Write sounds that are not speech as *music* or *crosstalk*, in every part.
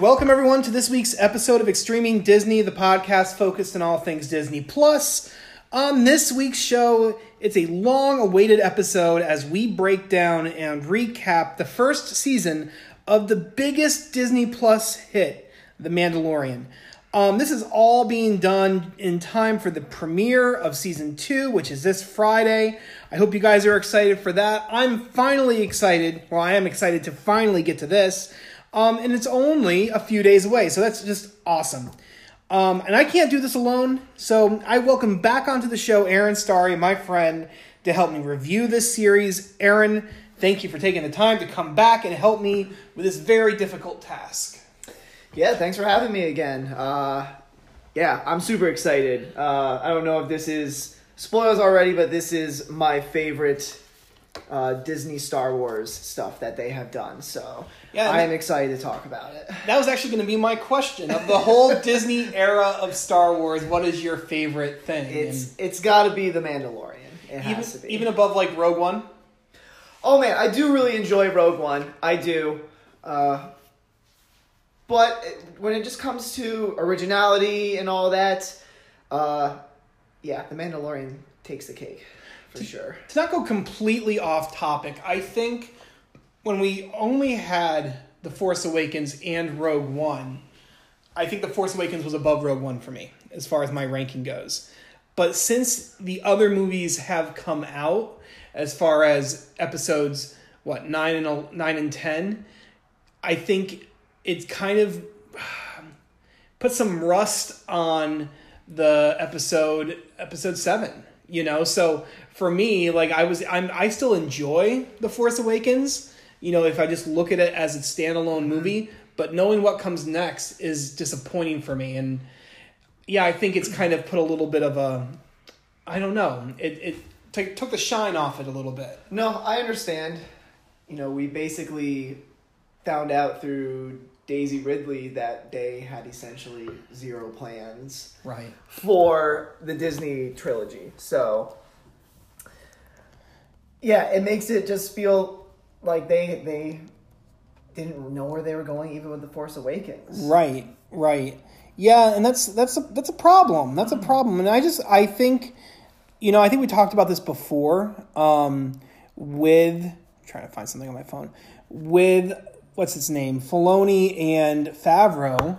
Welcome everyone to this week's episode of Extreming Disney, the podcast focused on all things Disney Plus. On this week's show, it's a long-awaited episode as we break down and recap the first season of the biggest Disney Plus hit, The Mandalorian. Um, this is all being done in time for the premiere of season two, which is this Friday. I hope you guys are excited for that. I'm finally excited. Well, I am excited to finally get to this. Um, and it's only a few days away, so that's just awesome. Um, and I can't do this alone, so I welcome back onto the show Aaron Stary, my friend, to help me review this series. Aaron, thank you for taking the time to come back and help me with this very difficult task. Yeah, thanks for having me again. Uh, yeah, I'm super excited. Uh, I don't know if this is spoilers already, but this is my favorite uh, Disney Star Wars stuff that they have done. So Yeah, I am excited to talk about it. That was actually going to be my question of the whole *laughs* Disney era of Star Wars. What is your favorite thing? It's it's got to be the Mandalorian. It And has to even, be. even above like Rogue One. Oh man, I do really enjoy Rogue One. I do. Uh, but when it just comes to originality and all that, uh, yeah, The Mandalorian takes the cake for sure. To not go completely off topic, I think when we only had The Force Awakens and Rogue One, I think The Force Awakens was above Rogue One for me as far as my ranking goes. But since the other movies have come out, as far as episodes what nine and nine and ten, I think it's kind of *sighs* put some rust on the episode episode seven you know so for me like i was i'm i still enjoy the force awakens you know if i just look at it as a standalone mm-hmm. movie but knowing what comes next is disappointing for me and yeah i think it's kind of put a little bit of a i don't know it it t- took the shine off it a little bit No, I understand. You know, we basically found out through Daisy Ridley that they had essentially zero plans right for the Disney trilogy. So, yeah, it makes it just feel like they they didn't know where they were going, even with the Force Awakens. Right, right. Yeah, and that's that's a that's a problem. That's a problem. And I just I think you know, I think we talked about this before um with I'm trying to find something on my phone. With what's its name? Filoni and Favreau.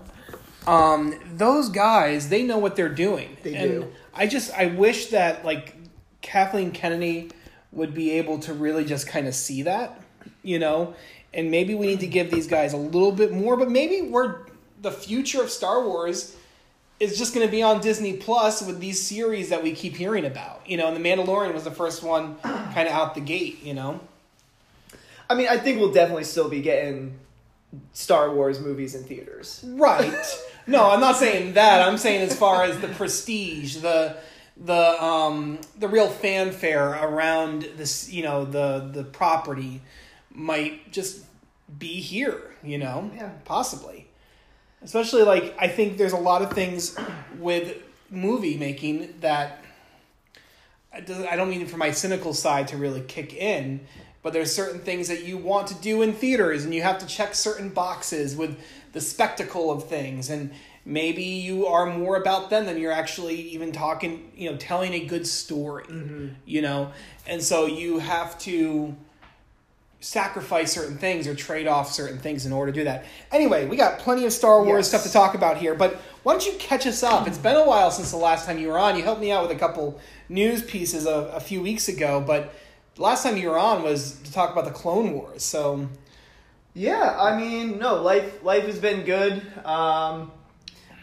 Um those guys, they know what they're doing. They and do. I just I wish that like Kathleen Kennedy would be able to really just kind of see that, you know, and maybe we need to give these guys a little bit more, but maybe we're the future of Star Wars is just going to be on Disney Plus with these series that we keep hearing about, you know, and The Mandalorian was the first one kind of out the gate, you know. I mean, I think we'll definitely still be getting Star Wars movies in theaters. Right. No, I'm not saying that. I'm saying as far as the prestige, the the um the real fanfare around this, you know, the the property might just be here, you know? Yeah. Possibly. Especially like I think there's a lot of things with movie making that I don't mean for my cynical side to really kick in, but there's certain things that you want to do in theaters and you have to check certain boxes with the spectacle of things and maybe you are more about them than you're actually even talking, you know, telling a good story, you know? And so you have to sacrifice certain things or trade off certain things in order to do that. Anyway, we got plenty of Star Wars Yes. stuff to talk about here, but why don't you catch us up? It's been a while since the last time you were on. You helped me out with a couple news pieces a, a few weeks ago, but the last time you were on was to talk about the Clone Wars. So, Yeah, I mean, no, life life has been good. Um,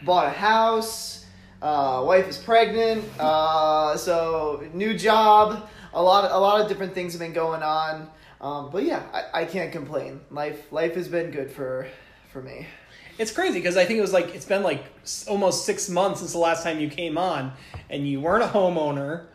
bought a house. Uh, wife is pregnant. Uh, so new job. A lot of, a lot of different things have been going on. Um, but yeah, I, I can't complain. Life life has been good for for me. It's crazy because I think it was like it's been like almost six months since the last time you came on, and you weren't a homeowner,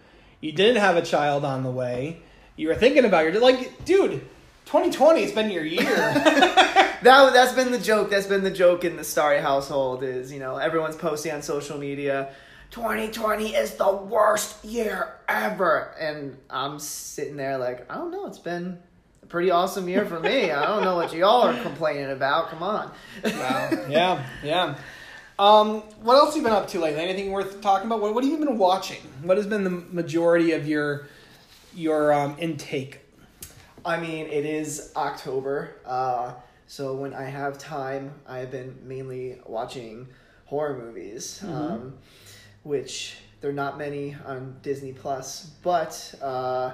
you didn't have a child on the way, you were thinking about your like, dude, 2020 has been your year. *laughs* That that's been the joke. That's been the joke in the Stary household. Is you know everyone's posting on social media. 2020 is the worst year ever, and I'm sitting there like I don't know. It's been a pretty awesome year for me. I don't know what y'all are complaining about. Come on. Wow. *laughs* yeah, yeah. Um, what else have you been up to lately? Anything worth talking about? What, what have you been watching? What has been the majority of your your um, intake? I mean, it is October, uh, so when I have time, I've been mainly watching horror movies, um, which there are not many on Disney Plus, but uh,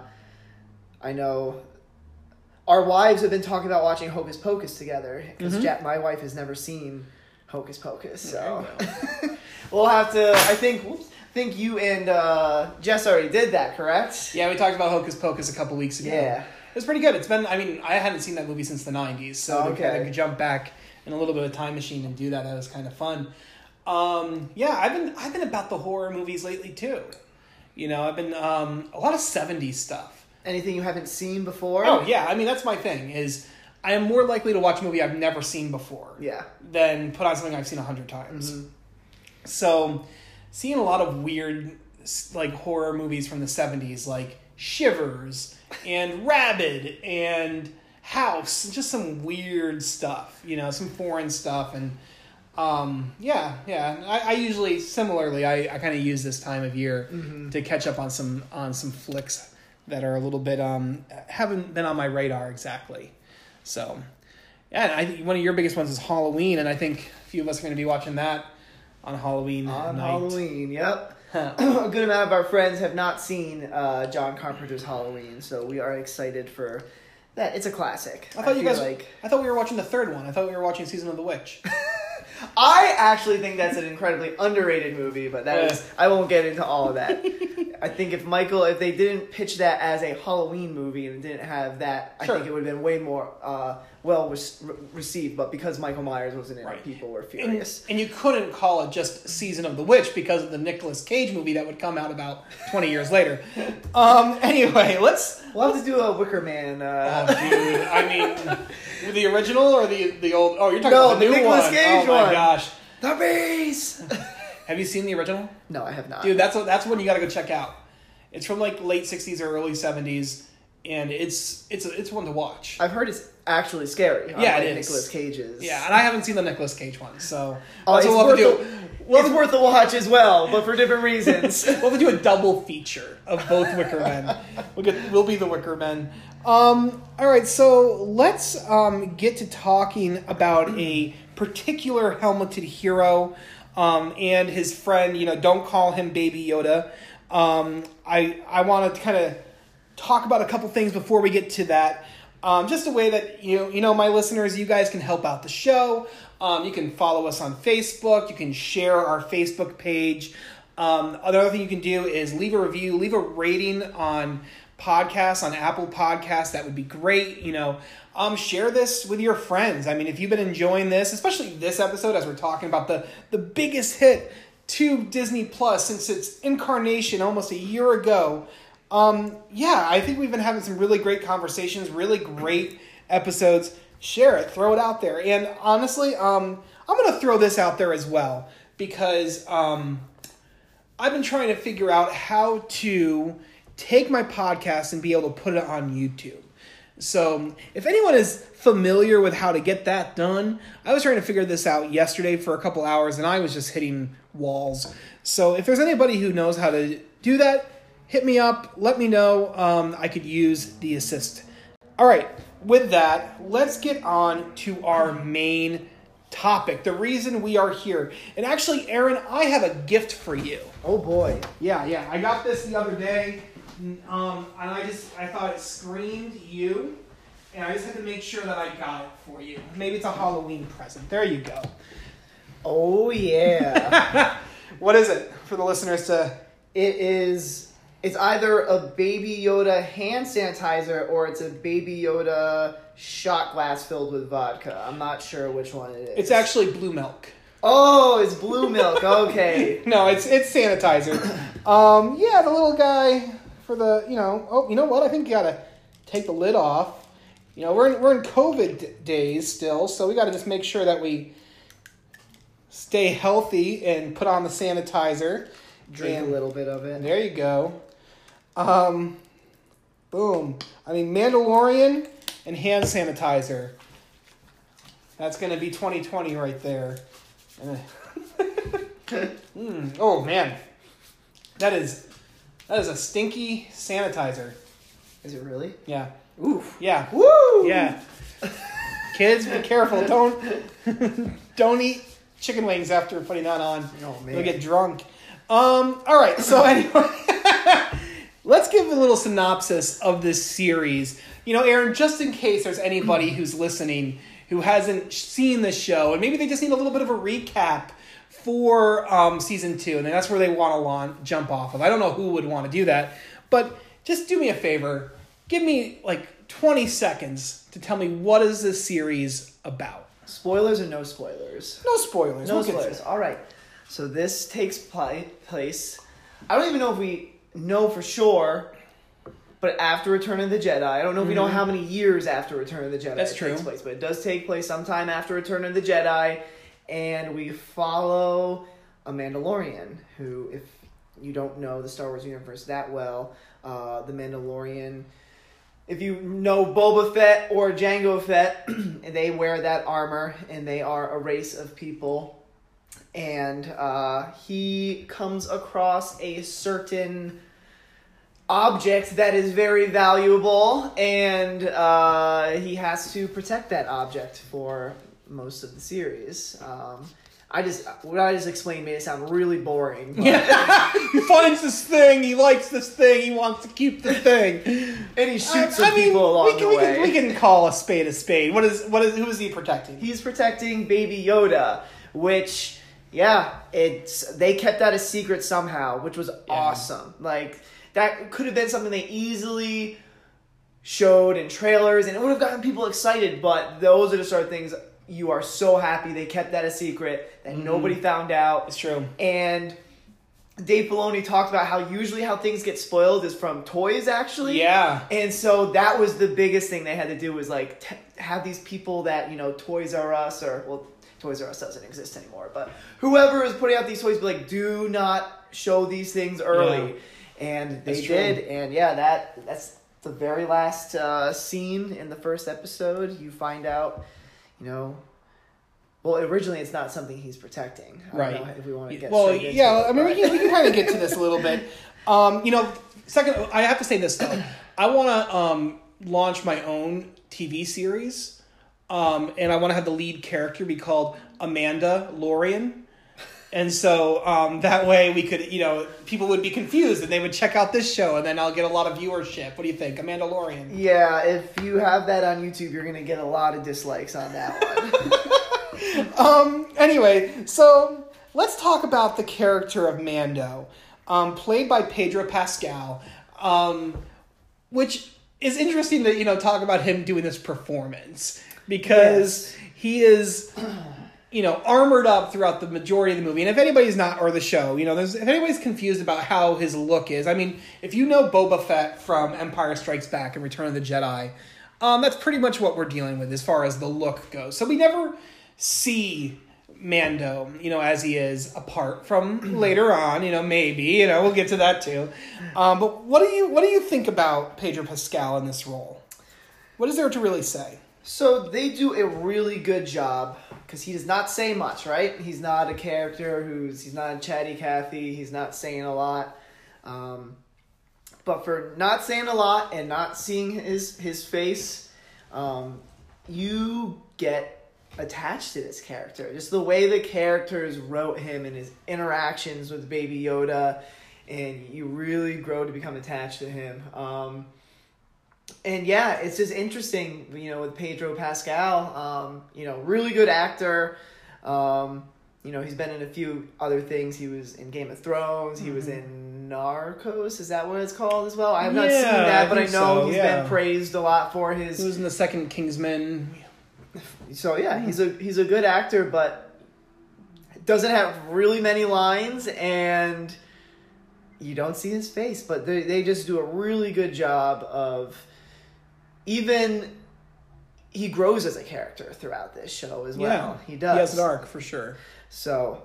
I know our wives have been talking about watching Hocus Pocus together because Mhm. my wife has never seen Hocus Pocus, so *laughs* we'll have to. I think. Whoops, think you and uh, Jess already did that, correct? Yeah, we talked about Hocus Pocus a couple weeks ago. Yeah. It's pretty good. It's been, I mean, I hadn't seen that movie since the 90s, so to Okay. kind of jump back in a little bit of time machine and do that, that was kind of fun. Um, yeah, I've been, I've been about the horror movies lately too. You know, I've been, um, a lot of 70s stuff. Anything you haven't seen before? Oh, yeah, I mean, that's my thing, is I am more likely to watch a movie I've never seen before Yeah. than put on something I've seen a hundred times. Mhm. So, seeing a lot of weird, like horror movies from the '70s, like Shivers and Rabid and House, just some weird stuff, you know, some foreign stuff, and um, yeah, yeah. I, I usually similarly, I, I kind of use this time of year to catch up on some on some flicks that are a little bit um haven't been on my radar exactly. So, yeah, and I think one of your biggest ones is Halloween, and I think a few of us are going to be watching that on Halloween On night. Halloween, yep. *coughs* A good amount of our friends have not seen uh, John Carpenter's Halloween, so we are excited for that. It's a classic. I thought you guys. like. I thought we were watching the third one. I thought we were watching season of the witch. *laughs* I actually think that's an incredibly underrated movie, but that Yeah. is. I won't get into all of that. *laughs* I think if Michael, if they didn't pitch that as a Halloween movie and didn't have that, I think it would have been way more uh, well re- received. But because Michael Myers wasn't in Right. it, people were furious. and you couldn't call it just season of the witch because of the Nicolas Cage movie that would come out about twenty years later. *laughs* Um. Anyway, let's. We'll have to do a Wicker Man. Oh, Uh, dude. I mean, *laughs* the original or the the old? Oh, you're talking No, about the the new Nicolas one. Cage oh my one. gosh. the beast. *laughs* Have you seen the original? no, I have not. Dude, that's that's one you got to go check out. It's from like late '60s or early '70s, and it's it's it's one to watch. I've heard it's actually scary. Yeah, it is. Nicolas Cage's. Yeah, and I haven't seen the Nicolas Cage one, so Oh, that's what we'll have to worth do. the- it's worth the watch as well, but for different *laughs* reasons. *laughs* We'll do a double feature of both Wicker Men. We'll get we'll be the Wicker Men. Um, all right, so let's um, get to talking about a particular helmeted hero um, and his friend. You know, don't call him Baby Yoda. Um, I I want to kind of talk about a couple things before we get to that. Um, just a way that you know, you know, my listeners, you guys can help out the show. Um, you can follow us on Facebook. You can share our Facebook page. Um, another thing you can do is leave a review, leave a rating on podcasts on Apple Podcasts. That would be great. You know, um, share this with your friends. I mean, if you've been enjoying this, especially this episode, as we're talking about the the biggest hit to Disney Plus since its incarnation almost a year ago. Um, yeah, I think we've been having some really great conversations, really great episodes. Share it, throw it out there, and honestly, um, I'm gonna throw this out there as well because um, I've been trying to figure out how to take my podcast and be able to put it on YouTube. So, if anyone is familiar with how to get that done, I was trying to figure this out yesterday for a couple hours and I was just hitting walls. So, if there's anybody who knows how to do that, hit me up, let me know. Um, I could use the assist. All right, with that, let's get on to our main topic, the reason we are here. And actually, Aaron, I have a gift for you. oh boy. Yeah, yeah. I got this the other day, um, and I just I thought it screamed you, and I just had to make sure that I got it for you. Maybe it's a Halloween present. There you go. Oh yeah. *laughs* What is it for the listeners to? it is. It's either a Baby Yoda hand sanitizer or it's a Baby Yoda shot glass filled with vodka. I'm not sure which one it is. It's actually blue milk. Oh, it's blue milk. *laughs* Okay. No, it's it's sanitizer. um, yeah, the little guy for the you know. Oh, you know what? I think you gotta take the lid off. You know, we're in, we're in COVID d- days still, so we gotta just make sure that we stay healthy and put on the sanitizer. Drink And a little bit of it. there you go. Um, boom. I mean, Mandalorian and hand sanitizer. That's gonna be 2020 right there. *laughs* Mm, oh man, that is that is a stinky sanitizer. Is it really? Yeah, Oof. yeah, Woo! yeah. Kids, be careful. Don't *laughs* don't eat chicken wings after putting that on. Oh man. You'll get drunk. Um, all right, so *laughs* anyway, let's give a little synopsis of this series. You know, Aaron, just in case there's anybody who's listening who hasn't seen the show, and maybe they just need a little bit of a recap for um, season two, and that's where they want to launch, jump off of. I don't know who would want to do that, but just do me a favor. Give me like 20 seconds to tell me what is this series about. Spoilers or no spoilers? No spoilers. No we'll spoilers. All right. So this takes pli- place. I don't even know if we know for sure, but after Return of the Jedi. I don't know if we know how many years after Return of the Jedi Mm-hmm. That's it true. takes place, but it does take place sometime after Return of the Jedi, and we follow a Mandalorian who, if you don't know the Star Wars universe that well, uh, the Mandalorian. If you know Boba Fett or Jango Fett, *clears throat* they wear that armor and they are a race of people. And uh, he comes across a certain object that is very valuable, and uh, he has to protect that object for most of the series. Um, I just what I just explained made it sound really boring. but- Yeah, *laughs* he finds this thing. He likes this thing. He wants to keep the thing. and he shoots I- some I mean, people along we can, the we way. Can, we can call a spade a spade. What is what is who is he protecting? He's protecting Baby Yoda, which yeah, it's they kept that a secret somehow, which was awesome. Like that could have been something they easily showed in trailers, and it would have gotten people excited. But those are the sort of things you are so happy they kept that a secret that mm-hmm. nobody found out. it's true. And Dave Filoni talked about how usually how things get spoiled is from toys, actually. Yeah. And so that was the biggest thing they had to do was like t- have these people that you know Toys R Us or well Toys R Us doesn't exist anymore, but whoever is putting out these toys be like, do not show these things early, and they did, and yeah, that that's the very last uh, scene in the first episode. You find out, you know. Well, originally it's not something he's protecting. Right. know if we want to get Well, yeah. it, I mean, we can, we can kind of get to this a little bit. *laughs* Um, you know, second, I have to say this though. I want to um, launch my own TV series, um, and I want to have the lead character be called Amanda Lorian. And so um, that way we could, you know, people would be confused and they would check out this show, and then I'll get a lot of viewership. What do you think, Amanda Lorian? Yeah, if you have that on YouTube, you're gonna get a lot of dislikes on that one. *laughs* Um. Anyway, so let's talk about the character of Mando, um, played by Pedro Pascal, um, which is interesting to you know talk about him doing this performance because he is. You know, armored up throughout the majority of the movie, and if anybody's not, or the show, you know, there's if anybody's confused about how his look is, I mean, if you know Boba Fett from Empire Strikes Back and Return of the Jedi, um, that's pretty much what we're dealing with as far as the look goes. So we never see Mando, you know, as he is apart from *clears throat* later on, you know, maybe, you know, we'll get to that too. Um, but what do you what do you think about Pedro Pascal in this role? What is there to really say? So they do a really good job because he does not say much, right? He's not a character who's he's not a chatty Cathy. He's not saying a lot. Um, but for not saying a lot and not seeing his his face, um, you get attached to this character. Just the way the characters wrote him and his interactions with Baby Yoda, and you really grow to become attached to him. Um, and yeah, it's just interesting, you know, with Pedro Pascal. Um, you know, really good actor. Um, you know, he's been in a few other things. He was in Game of Thrones. He was in Narcos. Is that what it's called as well? I have not seen that, I but I know so, he's yeah. been praised a lot for his. He was in the second Kingsman. So yeah, he's a he's a good actor, but doesn't have really many lines, and you don't see his face. But they they just do a really good job of even. He grows as a character throughout this show as well. yeah, he does. He has an arc for sure. So,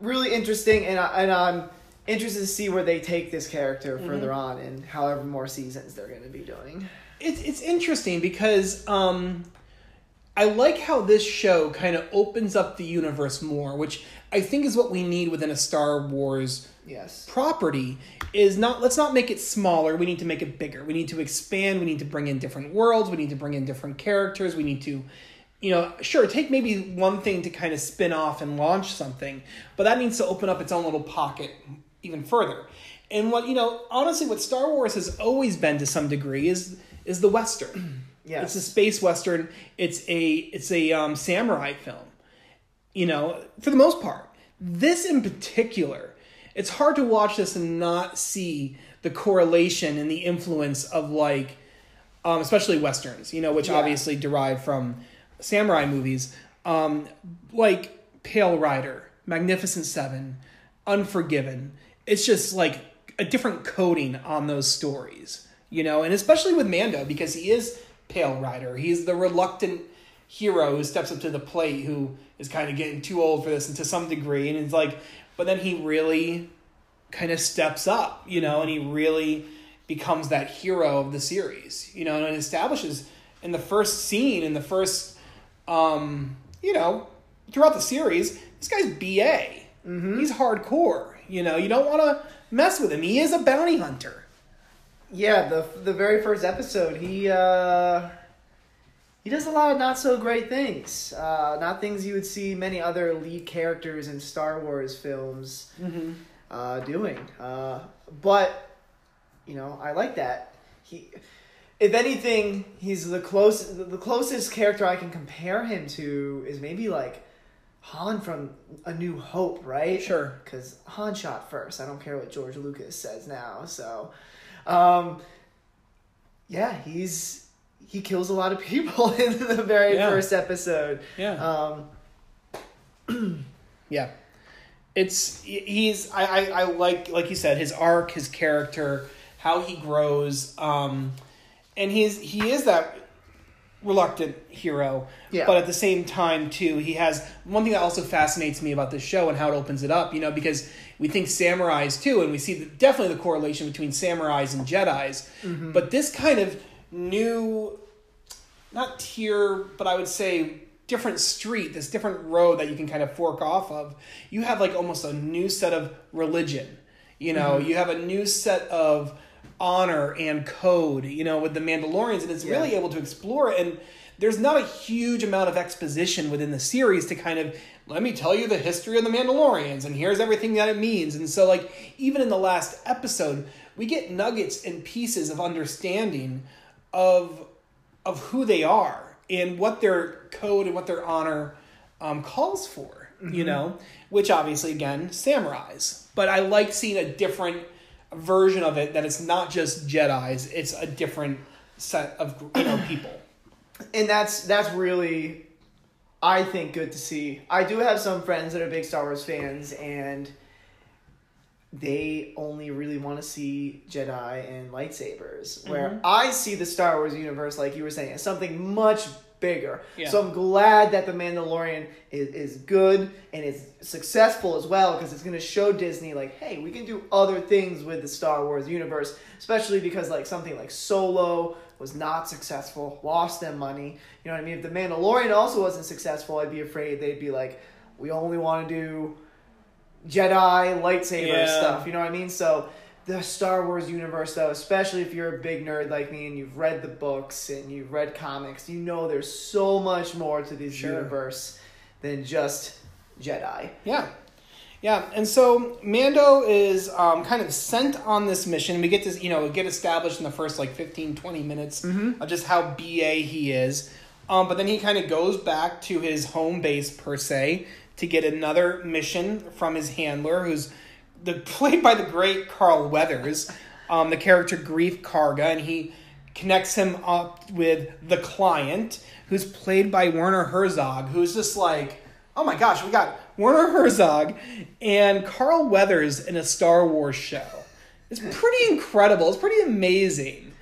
really interesting, and I, and I'm interested to see where they take this character further on, and however more seasons they're going to be doing. It's it's interesting because um, I like how this show kind of opens up the universe more, which I think is what we need within a Star Wars Yes. property. Is not let's not make it smaller. We need to make it bigger. We need to expand. We need to bring in different worlds. We need to bring in different characters. We need to, you know, sure take maybe one thing to kind of spin off and launch something, but that needs to open up its own little pocket even further. And what you know, honestly, what Star Wars has always been to some degree is is the western. *clears throat* Yes. It's a space western. It's a it's a um, samurai film. You know, for the most part. This in particular, it's hard to watch this and not see the correlation and the influence of like, um, especially westerns. You know, which Yeah. obviously derive from samurai movies, um, like Pale Rider, Magnificent Seven, Unforgiven. It's just like a different coding on those stories, you know, and especially with Mando because he is Pale Rider. He's the reluctant hero who steps up to the plate who is kind of getting too old for this and to some degree and it's like but then he really kind of steps up, you know, and he really becomes that hero of the series, you know, and it establishes in the first scene, in the first, um, you know, throughout the series, this guy's BA. He's hardcore, you know, you don't want to mess with him. He is a bounty hunter. Yeah, the the very first episode, he uh he does a lot of not so great things. Uh not things you would see many other lead characters in Star Wars films uh doing. Uh but you know, I like that. He if anything, he's the close the closest character I can compare him to is maybe like Han from A New Hope, right? Sure. Because Han shot first. I don't care what George Lucas says now. So, um, yeah, he's he kills a lot of people *laughs* in the very Yeah. first episode. Yeah. Um, *clears throat* Yeah, it's he's I, I I like like you said his arc, his character, how he grows, um, and he's he is that reluctant hero. Yeah. But at the same time, too, he has one thing that also fascinates me about this show and how it opens it up. You know, because we think samurais too, and we see the, definitely the correlation between samurais and Jedi's. But this kind of new not tier, but I would say different street, this different road that you can kind of fork off of. You have like almost a new set of religion. You know, mm-hmm. you have a new set of honor and code, you know, with the Mandalorians, and it's Yeah. really able to explore it. And there's not a huge amount of exposition within the series to kind of let me tell you the history of the Mandalorians and here's everything that it means. And so like even in the last episode, we get nuggets and pieces of understanding of of who they are and what their code and what their honor um, calls for, you know, which obviously again samurais. But I like seeing a different version of it that it's not just Jedi's; it's a different set of you know people. *clears throat* and that's that's really I think good to see. I do have some friends that are big Star Wars fans and they only really want to see Jedi and lightsabers. Where mm-hmm. I see the Star Wars universe, like you were saying, as something much bigger. Yeah. So I'm glad that the Mandalorian is, is good and is successful as well because it's going to show Disney like, hey, we can do other things with the Star Wars universe, especially because like something like Solo was not successful, lost them money. You know what I mean? If the Mandalorian also wasn't successful, I'd be afraid they'd be like, we only want to do Jedi lightsaber Yeah. stuff. You know what I mean? So the Star Wars universe, though, especially if you're a big nerd like me and you've read the books and you've read comics, you know there's so much more to this Sure. universe than just Jedi. Yeah. Yeah, and so Mando is um, kind of sent on this mission. We get to, you know, get established in the first like 15, 20 minutes of just how BA he is. Um, but then he kind of goes back to his home base, per se, to get another mission from his handler, who's the *laughs* played by the great Carl Weathers, um, the character Greef Karga, and he connects him up with the client, who's played by Werner Herzog, who's just like, oh my gosh, we got Werner Herzog and Carl Weathers in a Star Wars show. It's pretty incredible. It's pretty amazing.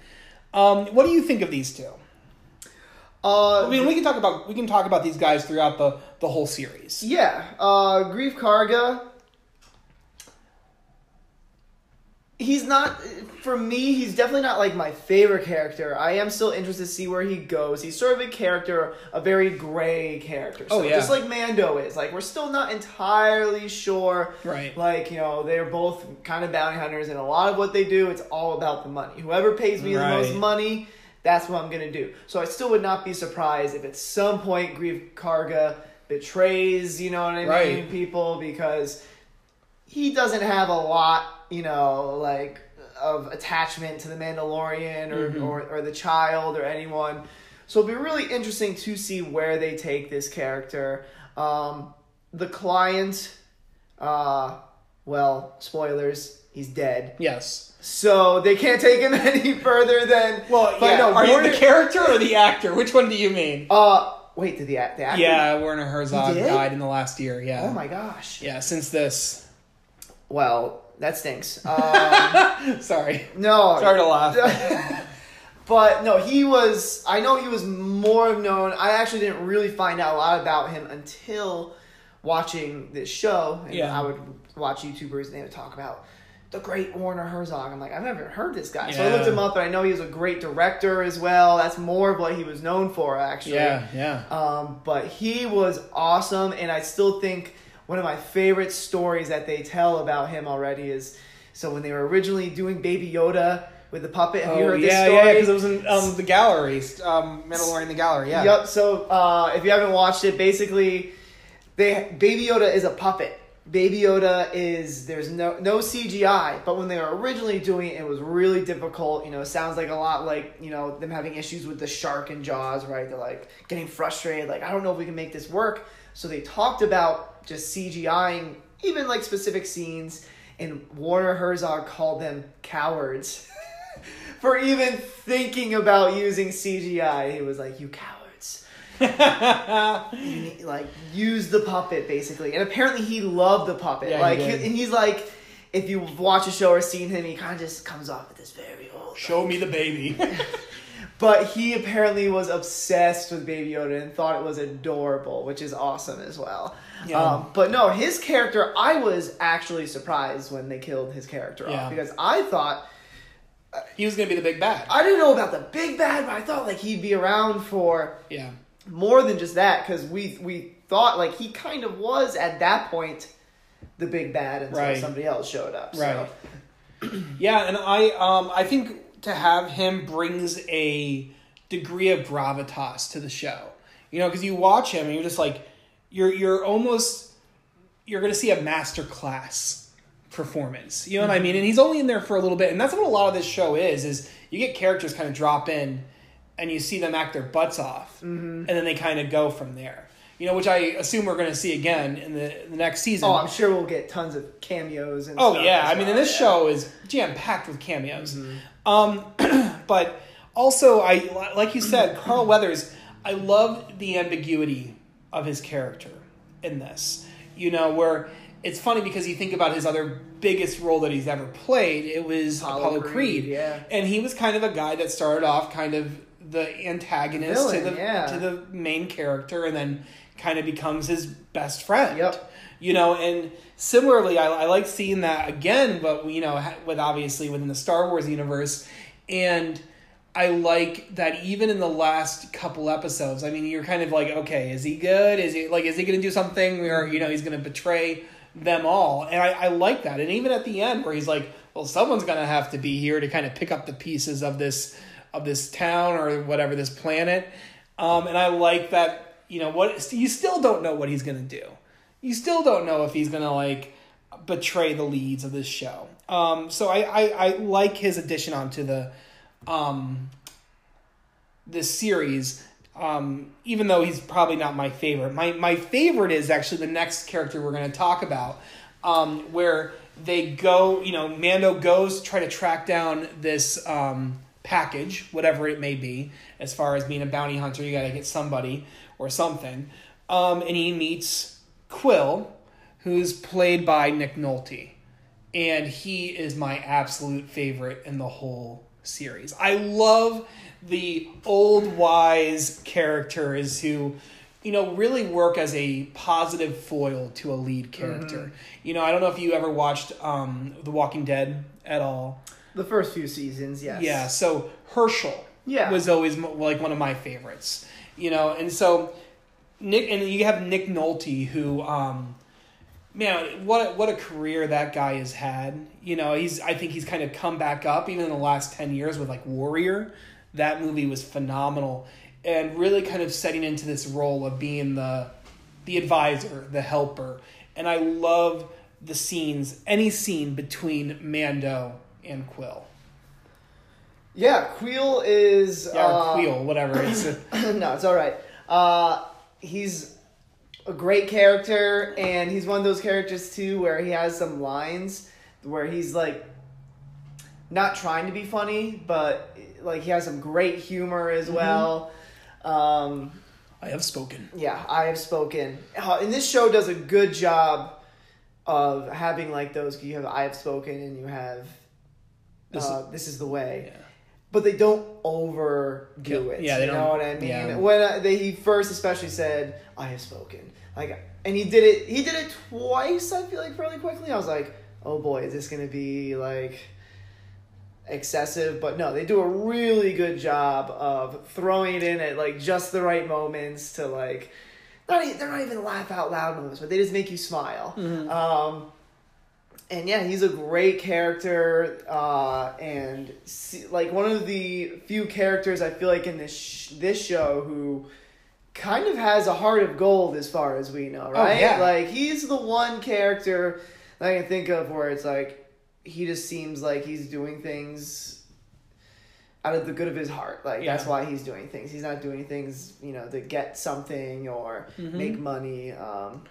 Um, what do you think of these two? Uh, I mean, we can talk about we can talk about these guys throughout the the whole series. Yeah, uh, Greef Karga. he's not for me he's definitely not like my favorite character i am still interested to see where he goes he's sort of a character a very gray character so Oh, yeah. just like mando is like we're still not entirely sure Right. like you know they're both kind of bounty hunters and a lot of what they do it's all about the money whoever pays me the most money that's what i'm gonna do so i still would not be surprised if at some point greef karga betrays you know what i mean Right. people because he doesn't have a lot, you know, like of attachment to the Mandalorian or, Mhm. or, or the child or anyone. So it'll be really interesting to see where they take this character. Um, the client, uh, well, spoilers, he's dead. Yes. So they can't take him *laughs* any further than. Well, but yeah. no, Are you the character or the actor? Which one do you mean? Uh, wait, did the, the actor? Yeah, Werner Herzog He died in the last year. Yeah. Oh my gosh. Yeah, since this. Well, that stinks. *laughs* Um, Sorry. no. Sorry to laugh. *laughs* but no, he was. I know he was more known. I actually didn't really find out a lot about him until watching this show. And Yeah. I would watch YouTubers and they would talk about the great Werner Herzog. I'm like, I've never heard this guy. So I looked him up, and I know he was a great director as well. That's more of what he was known for, actually. Yeah, yeah. Um, but he was awesome, and I still think one of my favorite stories that they tell about him already is so when they were originally doing Baby Yoda with the puppet. Have you Oh, heard yeah, this yeah, story? because it was in um, the gallery, um, Mandalorian the gallery. Yeah. Yep. So uh, if you haven't watched it, basically, they Baby Yoda is a puppet. Baby Yoda is there's no no CGI, but when they were originally doing it, it was really difficult. You know, sounds like a lot like you know them having issues with the shark and Jaws, right? They're like getting frustrated, like I don't know if we can make this work. So they talked about just CGIing even like specific scenes, and Werner Herzog called them cowards *laughs* for even thinking about using CGI. He was like, "You cowards." You need- like use the puppet basically and apparently he loved the puppet Yeah, he like did. and he's like if you watch a show or seen him he kind of just comes off with this very old Show me the baby. *laughs* *laughs* but he apparently was obsessed with baby yoda and thought it was adorable which is awesome as well Yeah. um, but no his character i was actually surprised when they killed his character Yeah. off because i thought he was gonna be the big bad. i didn't know about the big bad but i thought like he'd be around for Yeah. More than just that because we we thought like he kind of was at that point the big bad until Right. somebody else showed up. So. Right. *clears throat* Yeah, and I um I think to have him brings a degree of gravitas to the show. You know, because you watch him and you're just like you're you're almost you're gonna see a master class performance. You know what I mean? And he's only in there for a little bit, and that's what a lot of this show is. Is you get characters kind of drop in, and you see them act their butts off, and then they kind of go from there. You know, which I assume we're going to see again in the, the next season. Oh, I'm sure we'll get tons of cameos and. Oh yeah, I mean, and this yeah. show is jam packed with cameos. Um, *clears throat* but also, I like you said, Carl *clears throat* Weathers. I love the ambiguity of his character in this. You know, where it's funny because you think about his other biggest role that he's ever played. It was Apollo Apollo, Creed, Creed, yeah. and he was kind of a guy that started off kind of the antagonist to the yeah. to the main character, and then kind of becomes his best friend. Yep. you know and similarly I, I like seeing that again but you know with obviously within the star wars universe. And i like that even in the last couple episodes i mean you're kind of like okay is he good? Is he like is he gonna do something where you know he's gonna betray them all? And i, I like that. And even at the end where he's like well someone's gonna have to be here to kind of pick up the pieces of this of this town or whatever this planet um, and i like that you know what you still don't know what he's gonna do you still don't know if he's gonna like betray the leads of this show. Um, so I, I, I like his addition onto the um, this series. Um, even though he's probably not my favorite, my my favorite is actually the next character we're to talk about, um, where they go. You know, Mando goes to try to track down this um, package, whatever it may be. As far as being a bounty hunter, you got to get somebody or something, um, and he meets Quill, who's played by Nick Nolte. And he is my absolute favorite in the whole series. I love the old wise characters who you know, really work as a positive foil to a lead character. Mm-hmm. You know, I don't know if you ever watched um, The Walking Dead at all. The first few seasons, yes. Yeah, so Hershel Yeah. was always like one of my favorites. You know, and so Nick and you have Nick Nolte who um man, what what a career that guy has had. You know, he's I think he's kind of come back up even in the last 10 years with like Warrior. That movie was phenomenal and really kind of setting into this role of being the the advisor, the helper. And I love the scenes, any scene between Mando and Quill. Yeah, Quill is. Yeah, uh, or Kuiil, whatever. It's a, *coughs* no, it's all right. Uh, he's a great character, and he's one of those characters too where he has some lines where he's like not trying to be funny, but like he has some great humor as well. Um, I have spoken. yeah, I have spoken, uh, and this show does a good job of having like those. You have I have spoken, and you have This uh, this is the way Yeah. but they don't overdo Kill- it. yeah, they you know don't- know what I mean. yeah. When uh, they, he first especially said, "I have spoken," like, and he did it. He did it twice. I feel like fairly quickly. I was like, "Oh boy, is this gonna be like excessive?" But no, they do a really good job of throwing it in at like just the right moments to like. Not, e- they're not even laugh out loud moments, but they just make you smile. Mm-hmm. Um, and yeah, he's a great character, uh, and see, like one of the few characters I feel like in this sh- this show who kind of has a heart of gold as far as we know, right? yeah. Like he's the one character that I can think of where it's like he just seems like he's doing things out of the good of his heart. Like that's why he's doing things. He's not doing things, you know, to get something or Mm-hmm. make money. Um,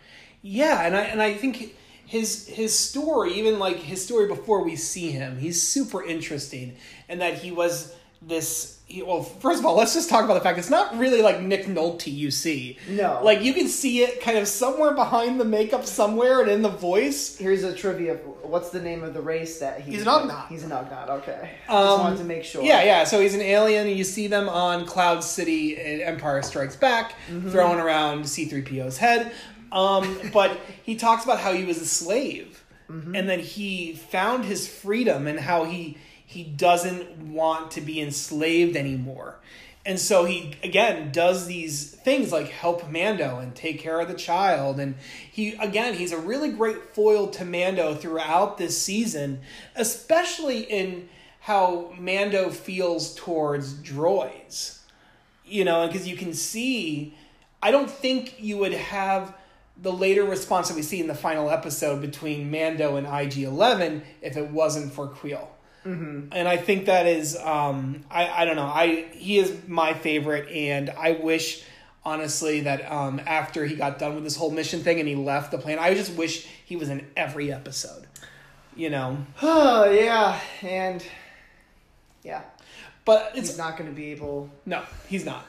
Yeah, and I and I think his his story, even like his story before we see him, he's super interesting, and that he was this. He, well, first of all, let's just talk about the fact it's not really like Nick Nolte you see. No. like you can see it kind of somewhere behind the makeup, somewhere, and in the voice. Here's a trivia. What's the name of the race that he? He's an Ugnaught. He's an Ugnaught. Okay. Um, Just wanted to make sure. Yeah, yeah. So he's an alien. and You see them on Cloud City in Empire Strikes Back, Mm-hmm. throwing around C3PO's head. Um, but he talks about how he was a slave, Mm-hmm. and then he found his freedom and how he he doesn't want to be enslaved anymore. And so he again does these things like help Mando and take care of the child and he again he's a really great foil to Mando throughout this season, especially in how Mando feels towards droids. You know, because you can see I don't think you would have the later response that we see in the final episode between Mando and IG Eleven if it wasn't for Kuiil. Mm-hmm. And I think that is um, I I don't know I he is my favorite and I wish honestly that um, after he got done with this whole mission thing and he left the plane I just wish he was in every episode. You know, Oh *sighs* yeah, and yeah, but it's he's not going to be able. No, he's not.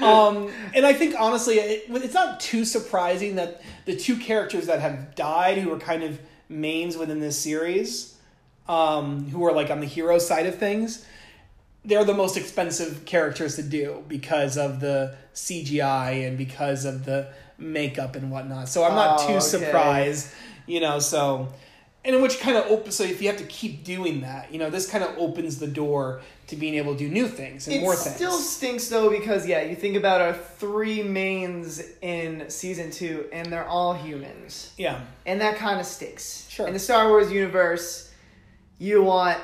Um, *laughs* and I think honestly, it, it's not too surprising that the two characters that have died, who are kind of mains within this series, um, who are like on the hero side of things, they're the most expensive characters to do because of the CGI and because of the makeup and whatnot. So I'm not Oh, too okay. surprised, you know. So, and which kind of opens. So if you have to keep doing that, you know, this kind of opens the door to being able to do new things and It more things. It still stinks though because yeah, you think about our three mains in season two, and they're all humans, yeah. and that kind of stinks. Sure. In the Star Wars universe, you want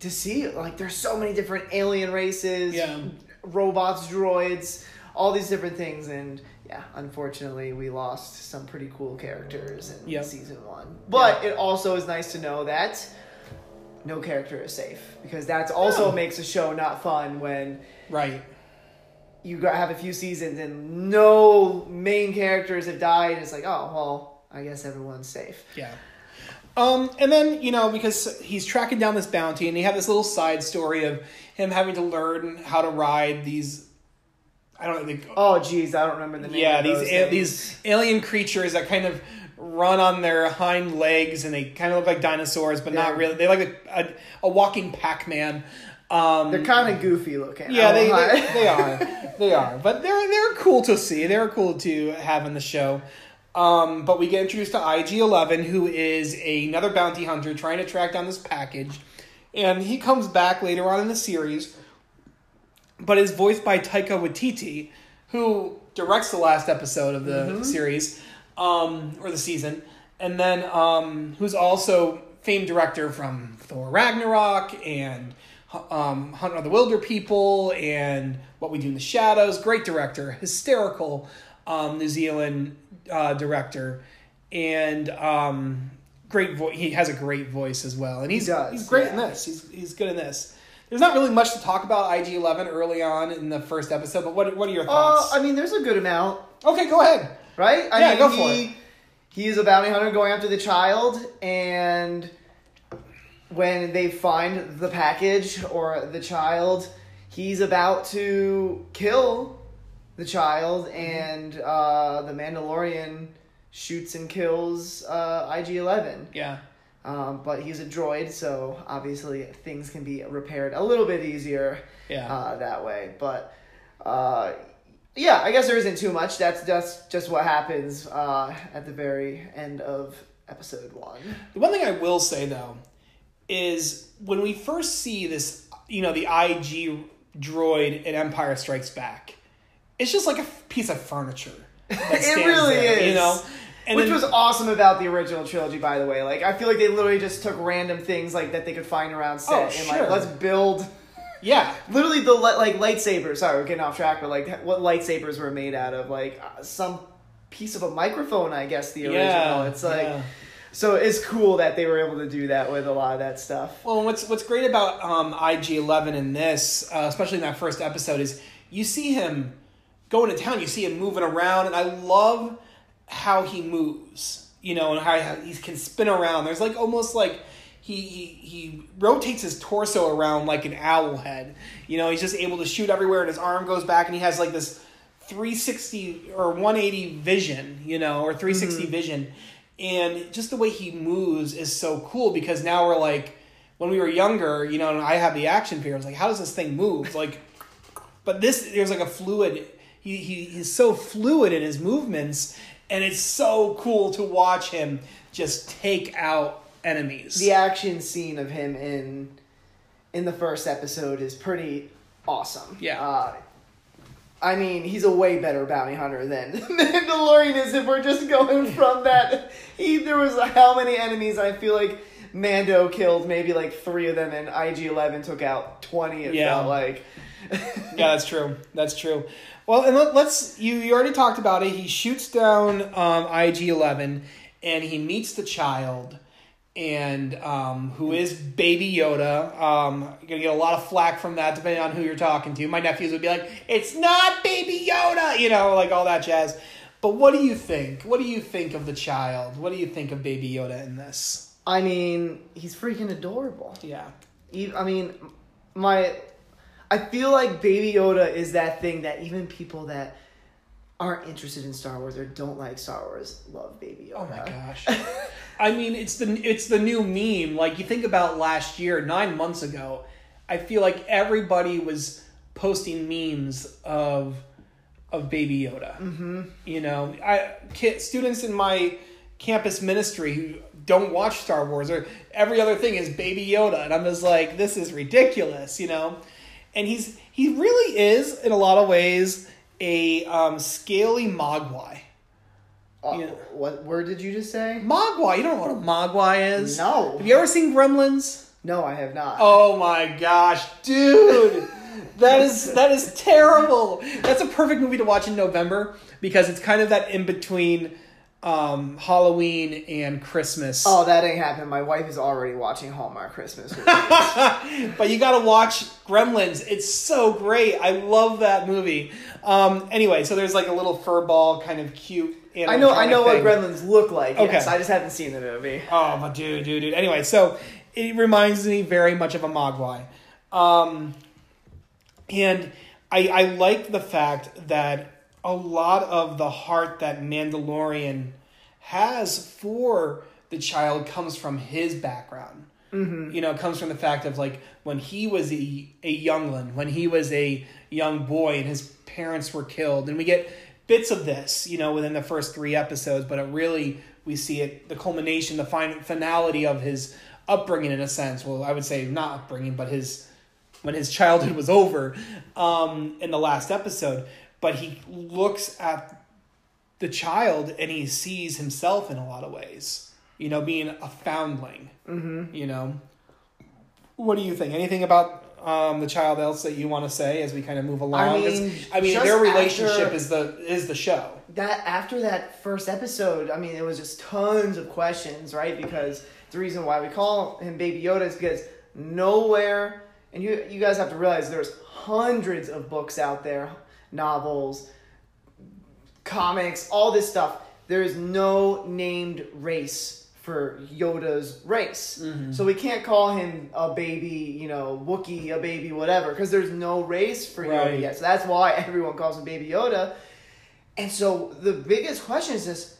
to see like there's so many different alien races, Yeah. robots, droids, all these different things, and yeah, unfortunately, we lost some pretty cool characters in Yep. season one. But it also is nice to know that no character is safe because that's also No. makes a show not fun when Right. you have a few seasons and no main characters have died. It's like, oh well, I guess everyone's safe. Yeah. Um, and then you know because he's tracking down this bounty, and he had this little side story of him having to learn how to ride these. I don't. They, Oh geez, I don't remember the name. yeah, of these a, these alien creatures that kind of run on their hind legs, and they kind of look like dinosaurs, but not really. They like a, a, a walking Pac Man. Um, They're kind of goofy looking. yeah, they, they, they are. *laughs* They are. But they're they're cool to see. They're cool to have in the show. Um, but we get introduced to IG Eleven, who is another bounty hunter trying to track down this package, and he comes back later on in the series, but is voiced by Taika Waititi, who directs the last episode of the series, um, or the season, and then um, who's also famed director from Thor Ragnarok and um, Hunt of the Wilder People and What We Do in the Shadows. Great director, hysterical um, New Zealand uh, director, and um, great voice. He has a great voice as well, and he's does, he's great in this. He's he's good in this. There's not really much to talk about IG Eleven early on in the first episode, but what what are your Uh, thoughts? I mean, there's a good amount, okay, go ahead. right? I Yeah, mean, go for he, it. He is a bounty hunter going after the child, and when they find the package or the child, he's about to kill the child, Mm-hmm. and uh, the Mandalorian shoots and kills uh, IG Eleven. Yeah, Um, but he's a droid, so obviously things can be repaired a little bit easier yeah. uh, that way. But uh, yeah, I guess there isn't too much. That's that's just what happens uh, at the very end of episode one. The one thing I will say though is when we first see this, you know, the IG droid in Empire Strikes Back, it's just like a piece of furniture. *laughs* It really there, is. you know. And Which then- was awesome about the original trilogy, by the way. Like, I feel like they literally just took random things like that they could find around set Oh, and sure. like let's build. *laughs* yeah, Literally, the li- like lightsabers. Sorry, we're getting off track, but like what lightsabers were made out of, like uh, some piece of a microphone, I guess. The original. yeah. it's like yeah. so. It's cool that they were able to do that with a lot of that stuff. Well, what's what's great about um, IG Eleven in this, uh, especially in that first episode, is you see him going to town. You see him moving around, and I love how he moves. You know, and how he can spin around. There's like almost like he he he rotates his torso around like an owl head. You know, he's just able to shoot everywhere, and his arm goes back, and he has like this 360 or 180 vision. You know, or 360 mm-hmm. vision, and just the way he moves is so cool because now we're like when we were younger, you know, and I have the action figure. I was like, how does this thing move? Like, but this there's like a fluid. He, he he's so fluid in his movements, and it's so cool to watch him just take out enemies. The action scene of him in in the first episode is pretty awesome. Yeah. Uh, I mean, he's a way better bounty hunter than *laughs* Mandalorian is. If we're just going from that, he there was how many enemies? I feel like Mando killed maybe like three of them, and IG Eleven took out twenty. It Yeah. felt like. yeah, *laughs* that's true. That's true. Well, and let, us you you already talked about it. He shoots down um, IG Eleven, and he meets the child, and um, who is Baby Yoda. Um, you're gonna get a lot of flack from that, depending on who you're talking to. My nephews would be like, "It's not Baby Yoda," you know, like all that jazz. But what do you think? What do you think of the child? What do you think of Baby Yoda in this? I mean, he's freaking adorable. Yeah, I mean, my, I feel like Baby Yoda is that thing that even people that aren't interested in Star Wars or don't like Star Wars love Baby Yoda. Oh my gosh. *laughs* I mean, it's the it's the new meme. Like you think about last year, nine months ago, I feel like everybody was posting memes of of Baby Yoda. Mm-hmm. You know, I kid, students in my campus ministry who don't watch Star Wars or every other thing is Baby Yoda, and I'm just like, this is ridiculous. You know, and he's he really is in a lot of ways a um, scaly mogwai. Uh, Yeah. What word did you just say? Mogwai. You don't know what a mogwai is? No. Have you ever seen Gremlins? No, I have not. Oh my gosh, dude. That is that is terrible. That's a perfect movie to watch in November because it's kind of that in between um, Halloween and Christmas. Oh, that ain't happening. My wife is already watching Hallmark Christmas *laughs* but you got to watch Gremlins. It's so great. I love that movie. Um, anyway, so there's like a little fur ball, kind of cute. I know, I know what. Gremlins look like. Okay. Yes, I just haven't seen the movie. Oh, but dude, dude, dude. Anyway, so it reminds me very much of a Mogwai. Um, and I, I like the fact that a lot of the heart that Mandalorian has for the child comes from his background. You know, it comes from the fact of like when he was a, a youngling, when he was a young boy and his parents were killed. And we get bits of this, you know, within the first three episodes, but it really, we see it, the culmination, the fin- finality of his upbringing in a sense. Well, I would say not upbringing, but his, when his *laughs* childhood was over um, in the last episode. But he looks at the child and he sees himself in a lot of ways, you know, being a foundling, mm-hmm. you know. What do you think? Anything about um, the child else that you want to say as we kind of move along? 'Cause, mean, I mean, their relationship is the is the show. that after that first episode, I mean, it was just tons of questions, right? Because the reason why we call him Baby Yoda is because nowhere, and you you guys have to realize there's hundreds of books out there, novels, comics, all this stuff. There is no named race for Yoda's race. Mm-hmm. So we can't call him a baby, you know, Wookiee, a baby, whatever, because there's no race for Yoda yet. So that's why *laughs* everyone calls him Baby Yoda. And so the biggest question is this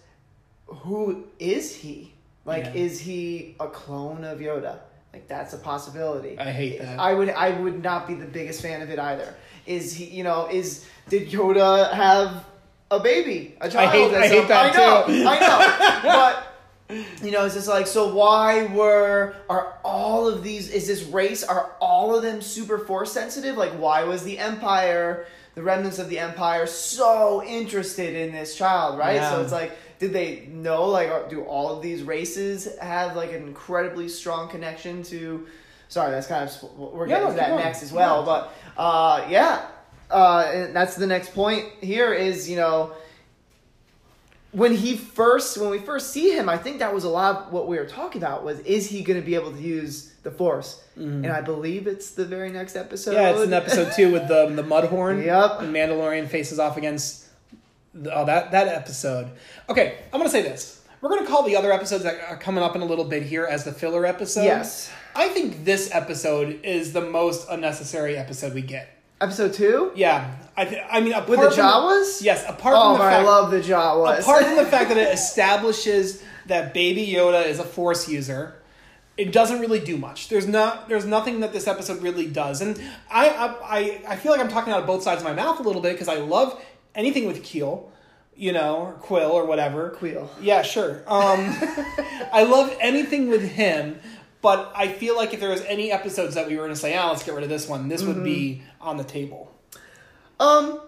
who is he? Like, Yeah. is he a clone of Yoda? Like that's a possibility. I hate that. I would I would not be the biggest fan of it either. Is he you know, is did Yoda have a baby? A child? hate- I hate that I know, too. I know. *laughs* But you know, it's just like so why were are all of these is this race are all of them super force sensitive? Like why was the Empire the remnants of the Empire so interested in this child, right? Yeah. So it's like did they know like do all of these races have like an incredibly strong connection to sorry that's kind of we're Yeah, getting no, to that next as well Yeah. but uh yeah uh and that's the next point here is you know when he first when we first see him i think that was a lot of what we were talking about was is he going to be able to use the force and i believe it's the very next episode. Yeah, it's in episode two with the the Mudhorn. *laughs* Yep. And Mandalorian faces off against the, oh that that episode. Okay, I'm gonna say this. We're gonna call the other episodes that are coming up in a little bit here as the filler episode. Yes. I think this episode is the most unnecessary episode we get. episode two Yeah, I th- I mean apart with the from jawas yes, apart oh from the man, i fact love the jawas apart from the *laughs* fact that it establishes that Baby Yoda is a Force user, it doesn't really do much. There's not there's nothing that this episode really does, and I I I, I feel like I'm talking out of both sides of my mouth a little bit because I love anything with Kuiil, you know, or Quill or whatever. Quill. Yeah, sure. Um, *laughs* I love anything with him. But I feel like if there was any episodes that we were going to say, ah, let's get rid of this one, this would be on the table. Um,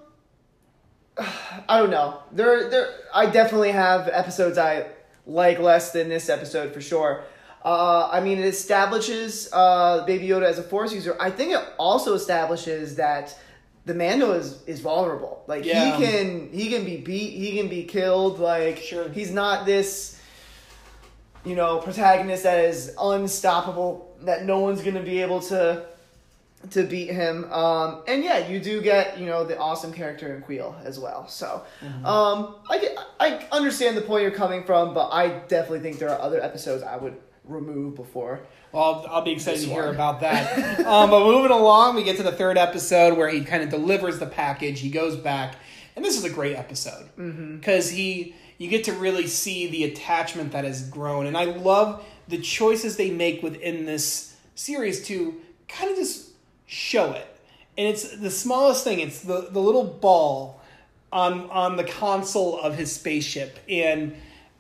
I don't know. There, there. I definitely have episodes I like less than this episode for sure. Uh, I mean, it establishes uh, Baby Yoda as a Force user. I think it also establishes that the Mando is is vulnerable. Like Yeah. he can he can be beat, he can be killed. Like Sure. he's not this, you know, protagonist that is unstoppable. That no one's gonna be able to to beat him. Um, and yeah, you do get you know the awesome character in Kuiil as well. So um, I get, I understand the point you're coming from, but I definitely think there are other episodes I would remove before. I'll, I'll be excited to hear about that. *laughs* um, but moving along, we get to the third episode where he kind of delivers the package. He goes back, and this is a great episode because he you get to really see the attachment that has grown, and I love the choices they make within this series to kind of just show it. And it's the smallest thing. It's the the little ball on on the console of his spaceship and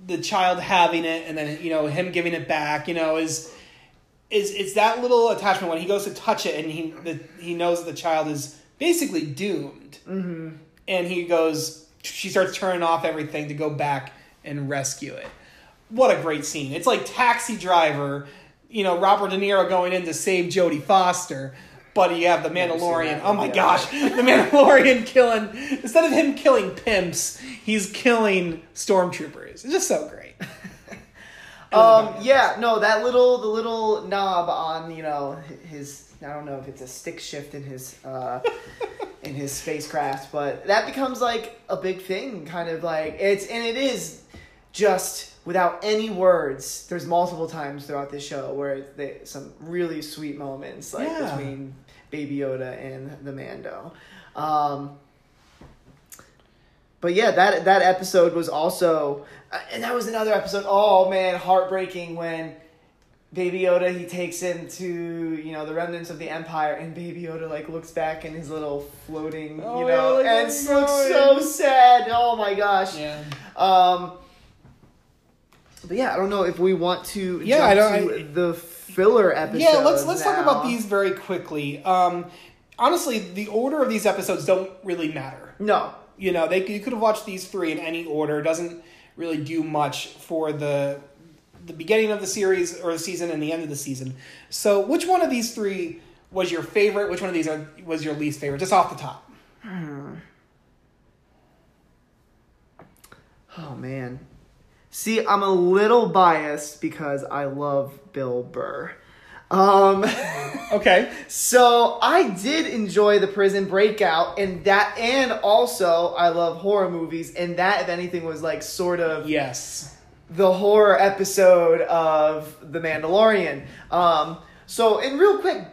the child having it and then you know him giving it back you know is is it's that little attachment when he goes to touch it and he the, he knows the child is basically doomed mm-hmm. and he goes she starts turning off everything to go back and rescue it what a great scene it's like taxi driver you know robert de niro going in to save jodie foster but you have the Mandalorian. Oh my movie. gosh, the Mandalorian killing instead of him killing pimps, he's killing stormtroopers. It's just so great. Um, yeah, no, that little the little knob on you know his I don't know if it's a stick shift in his uh, *laughs* in his spacecraft, but that becomes like a big thing, kind of like it's and it is just without any words. There's multiple times throughout this show where they, some really sweet moments like Yeah. between Baby Yoda and the Mando. Um, but yeah, that that episode was also, uh, and that was another episode. Oh man, heartbreaking when Baby Yoda, he takes him to you know the remnants of the Empire, and Baby Yoda like looks back in his little floating, Oh, you yeah, know, like, and where it you looks so sad. Oh my gosh. Yeah. Um. But yeah, I don't know if we want to. Yeah, jump I don't- I- the filler episode. Yeah, let's let's talk about these very quickly. Um, honestly, the order of these episodes don't really matter. No, You know, they you could have watched these three in any order. It doesn't really do much for the the beginning of the series or the season and the end of the season. So, which one of these three was your favorite? Which one of these are, was your least favorite? Just off the top. Hmm. Oh man. See, I'm a little biased because I love Bill Burr. Um *laughs* Okay. so I did enjoy the prison breakout and that and also I love horror movies and that if anything was like sort of Yes. the horror episode of The Mandalorian. Um so and real quick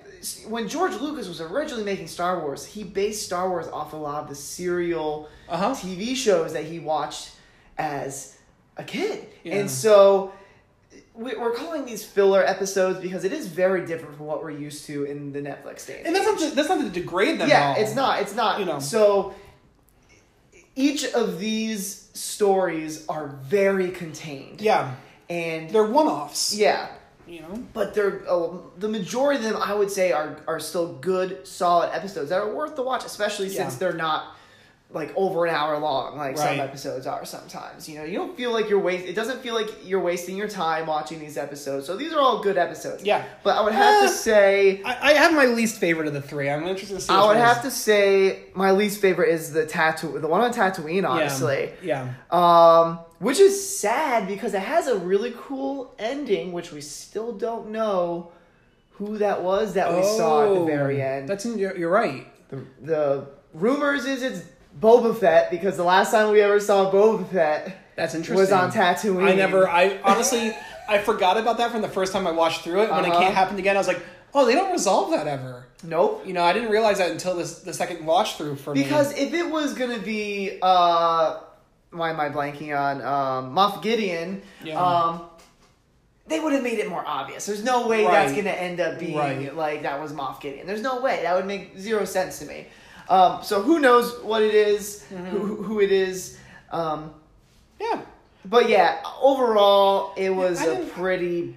when George Lucas was originally making Star Wars, he based Star Wars off a lot of the serial Uh-huh. TV shows that he watched as a kid. Yeah. And so we're calling these filler episodes because it is very different from what we're used to in the Netflix days. And that's not to, that's not to degrade them. yeah, all. it's not. It's not. You know. So each of these stories are very contained. Yeah, And they're one offs. yeah, You know. but they're oh, the majority of them I would say are are still good, solid episodes that are worth the watch, especially since Yeah. they're not like over an hour long like some episodes are sometimes. You know, you don't feel like you're waste. It doesn't feel like you're wasting your time watching these episodes. So these are all good episodes. Yeah. But I would have Uh, to say. I, I have my least favorite of the three. I'm interested to see. I would have is- to say my least favorite is the tattoo, the one on Tatooine, honestly. Yeah. Um, which is sad because it has a really cool ending, which we still don't know who that was that we saw at the Oh, very end. That's you're, you're right. the, the rumors is it's Boba Fett because the last time we ever saw Boba Fett That's interesting. was on Tatooine. I never. I honestly, I forgot about that from the first time I watched through it. When it Uh-huh. can't happen again, I was like, oh, they don't resolve that ever. Nope. You know, I didn't realize that until this the second watch through for me. Because if it was gonna be uh why am I blanking on um Moff Gideon, Yeah. um they would have made it more obvious. There's no way that's gonna end up being Right. like that was Moff Gideon. There's no way. That would make zero sense to me. Um so who knows what it is, Mm-hmm. who, who it is. Um yeah, but yeah, overall it was I a pretty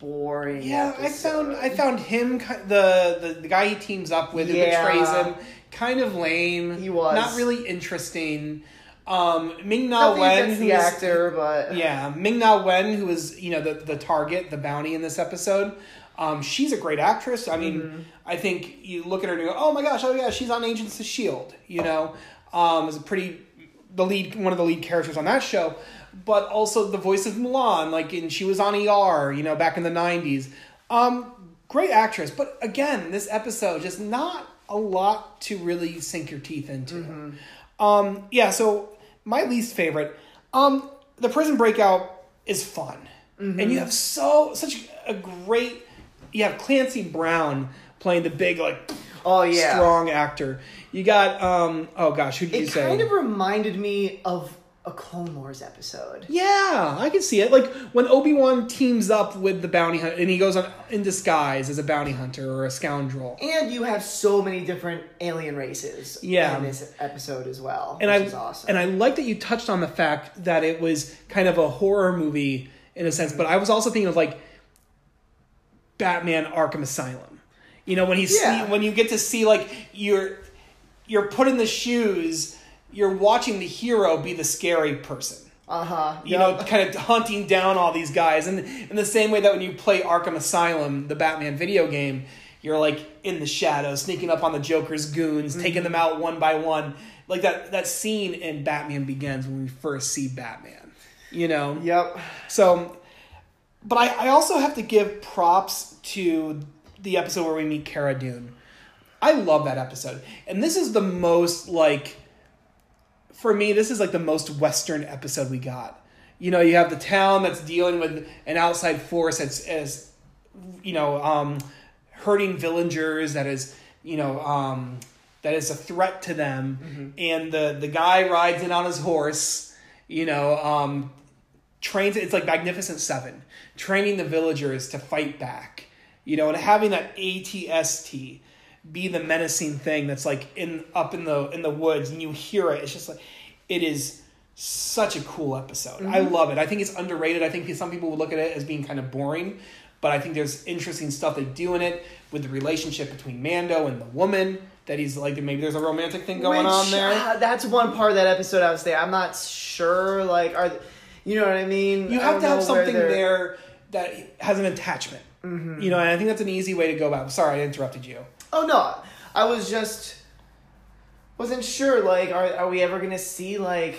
boring yeah. I found. I found him the the, the guy he teams up with who betrays him kind of lame. He was. not really interesting. Um, Ming Na Wen, the actor, but Yeah, Ming Na Wen, who was you know the the target, the bounty in this episode. Um, she's a great actress. I mean, Mm-hmm. I think you look at her and you go, "Oh my gosh, oh yeah, she's on Agents of Shield." You know, um, is a pretty the lead one of the lead characters on that show, but also the voice of Mulan, like and she was on ER, you know, back in the '90s. Um, great actress, but again, this episode just not a lot to really sink your teeth into. Mm-hmm. Um, yeah, so my least favorite, um, the prison breakout is fun, Mm-hmm. and you have so such a great. You have Clancy Brown playing the big like oh yeah. strong actor. You got um oh gosh, who did you say? It kind of reminded me of a Clone Wars episode. yeah, I can see it. Like when Obi Wan teams up with the bounty hunter, and he goes on in disguise as a bounty hunter or a scoundrel. And you have so many different alien races Yeah. in this episode as well, and which I is awesome. and I like that you touched on the fact that it was kind of a horror movie in a sense, but I was also thinking of like Batman Arkham Asylum. You know, when he's Yeah. when you get to see like you're you're put in the shoes, you're watching the hero be the scary person. uh huh. You know, kind of hunting down all these guys, and in the same way that when you play Arkham Asylum, the Batman video game, you're like in the shadows, sneaking up on the Joker's goons, taking them out one by one, like that that scene in Batman Begins when we first see Batman. You know, Yep. so, but I, I also have to give props to the episode where we meet Cara Dune. I love that episode. And this is the most, like, for me, this is like the most Western episode we got. You know, you have the town that's dealing with an outside force that's, as, you know, um, hurting villagers, that is, you know, um, that is a threat to them. And the, the guy rides in on his horse, you know, um, trains. It's like Magnificent Seven, training the villagers to fight back. You know, and having that ATST be the menacing thing that's like in up in the in the woods, and you hear it. It's just like it is such a cool episode. I love it. I think it's underrated. I think some people would look at it as being kind of boring, but I think there's interesting stuff they do in it with the relationship between Mando and the woman. That he's like maybe there's a romantic thing going Which, on there. uh, that's one part of that episode I was there. I'm not sure. Like, are you know what I mean? You have to have something there that has an attachment. Mm-hmm. You know, and I think that's an easy way to go about. it. Sorry, I interrupted you. Oh no, I was just wasn't sure. Like, are are we ever gonna see like?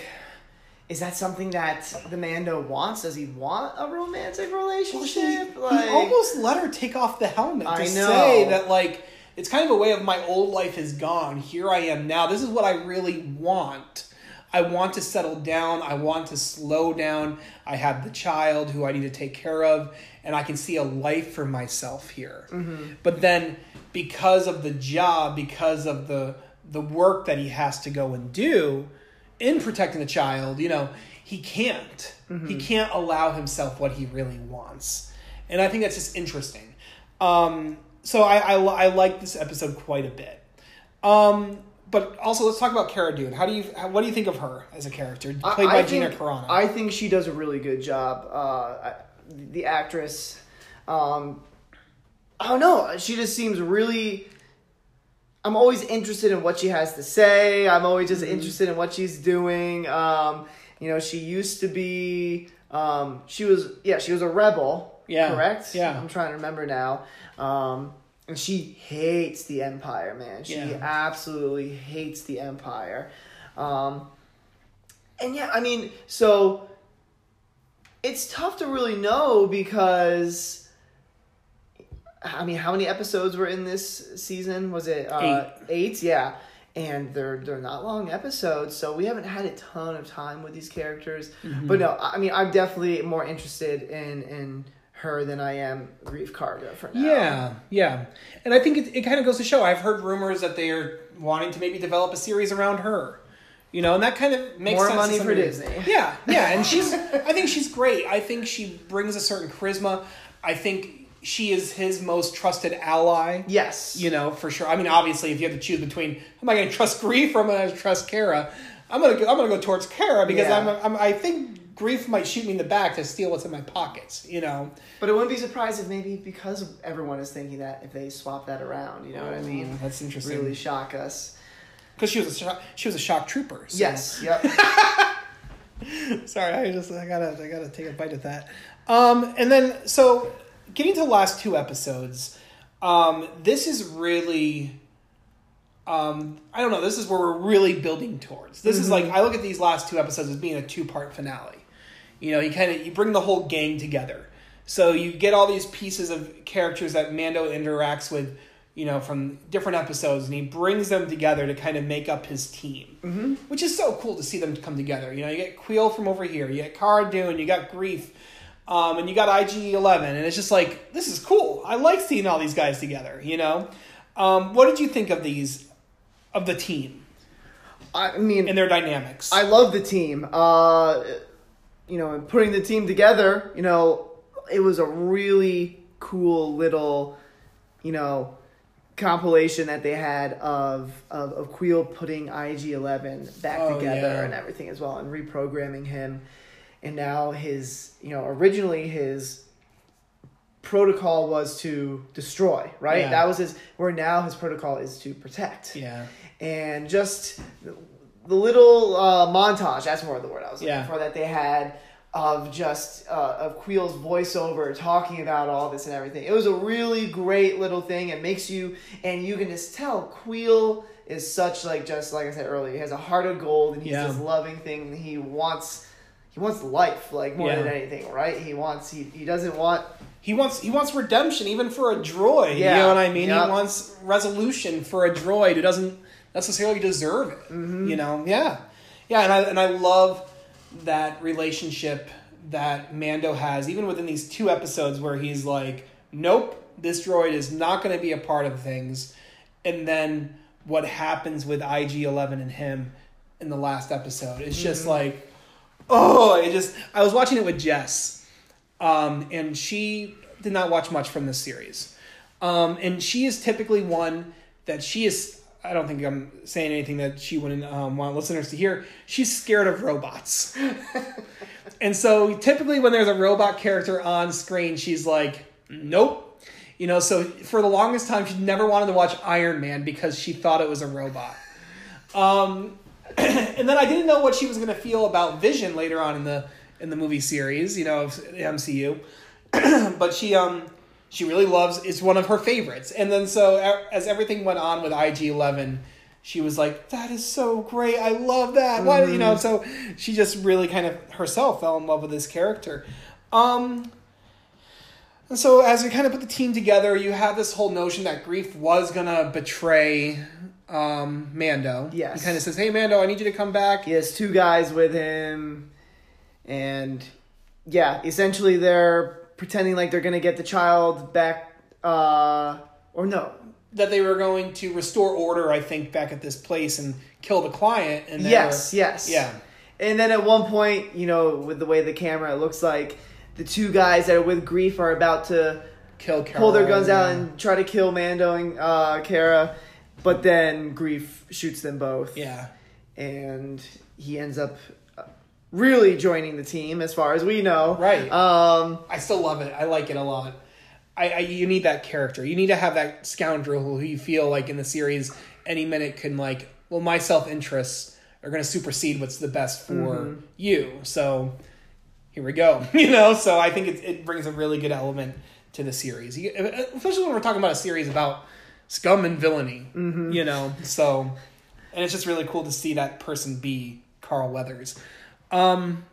Is that something that the Mando wants? Does he want a romantic relationship? like, he almost let her take off the helmet to I know. say that like it's kind of a way of my old life is gone. Here I am now. This is what I really want. I want to settle down. I want to slow down. I have the child who I need to take care of, and I can see a life for myself here. Mm-hmm. But then, because of the job, because of the the work that he has to go and do in protecting the child, you know, he can't. He can't allow himself what he really wants, and I think that's just interesting. Um, so I, I I like this episode quite a bit. Um, but also, let's talk about Cara Dune. How do you how, what do you think of her as a character played I by Gina Carano? I think she does a really good job. Uh, I- the actress, um, I don't know. She just seems really. I'm always interested in what she has to say. I'm always just Mm-hmm. interested in what she's doing. Um, you know, she used to be. Um, she was yeah, she was a rebel. Yeah, correct. yeah. I'm trying to remember now. Um, and she hates the Empire, man. She Yeah. absolutely hates the Empire. Um, and yeah, I mean, so it's tough to really know because I mean, how many episodes were in this season? Was it uh, eight? Yeah, and they're they're not long episodes, so we haven't had a ton of time with these characters. Mm-hmm. But no, I mean, I'm definitely more interested in in her than I am Greef Karga for now. Yeah, yeah. And I think it, it kind of goes to show. I've heard rumors that they are wanting to maybe develop a series around her. You know, and that kind of makes More sense money for. Disney. Yeah, yeah. And she's, *laughs* I think she's great. I think she brings a certain charisma. I think she is his most trusted ally. Yes. You know, for sure. I mean, obviously, if you have to choose between, am I going to trust Greef or am I going to trust Cara? I'm gonna go, I'm gonna go towards Cara because Yeah. I'm, I'm I think Greef might shoot me in the back to steal what's in my pockets. You know. But it wouldn't be surprised if maybe because everyone is thinking that if they swap that around, you know what I mean? That's interesting. Really shock us. because she was a shock, she was a shock trooper. so- Yes. Yep. *laughs* Sorry, I just I gotta I gotta take a bite at that. Um, and then so getting to the last two episodes, um, this is really. Um, I don't know. This is where we're really building towards. This is like I look at these last two episodes as being a two part finale. You know, you kind of you bring the whole gang together. So you get all these pieces of characters that Mando interacts with, you know, from different episodes, and he brings them together to kind of make up his team, mm-hmm. which is so cool to see them come together. You know, you get Kuiil from over here, you get Cara Dune, you got Greef, um, and you got IG Eleven, and it's just like this is cool. I like seeing all these guys together. You know, um, what did you think of these, of the team I mean, and their dynamics? I love the team. Uh, you know, and putting the team together, you know, it was a really cool little, you know, compilation that they had of of, of Kuiil putting IG Eleven back Oh, together yeah. and everything as well, and reprogramming him, and now his, you know, originally his protocol was to destroy, right? Yeah. That was his. Where now his protocol is to protect yeah, and just the little uh, montage that's more of the word i was looking Yeah. for that they had of just uh, of Kuiil's voiceover talking about all this and everything. It was a really great little thing. It makes you and you can just tell queel is such like just like i said earlier he has a heart of gold and he's Yeah. this loving thing. He wants he wants life like more than anything right? He wants he, he doesn't want he wants he wants redemption even for a droid. You know what I mean? Yep. He wants resolution for a droid who doesn't necessarily deserve it. Mm-hmm. You know? Yeah, yeah, and I and I love that relationship that Mando has, even within these two episodes where he's like, "Nope, this droid is not going to be a part of things," and then what happens with IG Eleven and him in the last episode? It's just Mm-hmm. like. oh, it just I was watching it with Jess, um, and she did not watch much from this series, um, and she is typically one that she is. I don't think I'm saying anything that she wouldn't um, want listeners to hear. She's scared of robots, *laughs* and so typically when there's a robot character on screen, she's like, "Nope." You know, so for the longest time, she never wanted to watch Iron Man because she thought it was a robot. Um, *clears throat* and then I didn't know what she was going to feel about Vision later on in the in the movie series, you know, of the MCU. *clears throat* but she um she really loves it's one of her favorites. And then so as everything went on with IG Eleven, she was like, "That is so great! I love that!" Why you know? So she just really kind of herself fell in love with this character. Um, and so as we kind of put the team together, you have this whole notion that Greef was gonna betray um, Mando. Yes. He kind of says, "Hey, Mando, I need you to come back." He has two guys with him, and yeah, essentially they're pretending like they're gonna get the child back. Uh, or no, That they were going to restore order, I think, back at this place and kill the client. And yes, were- yes, yeah, And then at one point, you know, with the way the camera, looks like the two guys that are with Greef are about to kill Carol. pull their guns out and try to kill Mando and uh, Cara, but then Greef shoots them both. yeah. and he ends up really joining the team as far as we know. Right. Um, I still love it. I like it a lot. I, I you need that character. You need to have that scoundrel who you feel like in the series any minute can like. Well, my self interests are going to supersede what's the best for Mm-hmm. you. So here we go. *laughs* You know. So I think it it brings a really good element to the series, You- especially when we're talking about a series about scum and villainy. Mm-hmm. You know. So and it's just really cool to see that person be Carl Weathers. Um,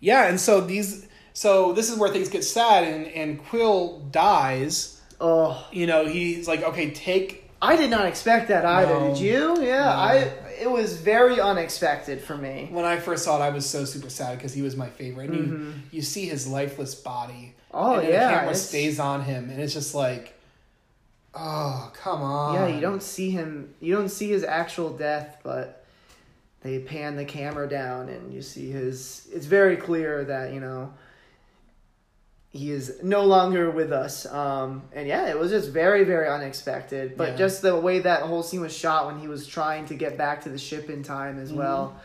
yeah, and so these, so this is where things get sad, and and Quill dies. oh, You know, he's like, okay, take. I did not expect that either. No. Did you? Yeah, No. I. It was very unexpected for me. When I first saw it, I was so super sad because he was my favorite. And Mm-hmm. you you see his lifeless body. Oh, and yeah, the camera it's- stays on him, and it's just like, oh come on. Yeah, you don't see him. You don't see his actual death, but they pan the camera down and you see his. It's very clear that you know he is no longer with us. Um, and yeah, it was just very, very unexpected. But Yeah. just the way that whole scene was shot when he was trying to get back to the ship in time as well.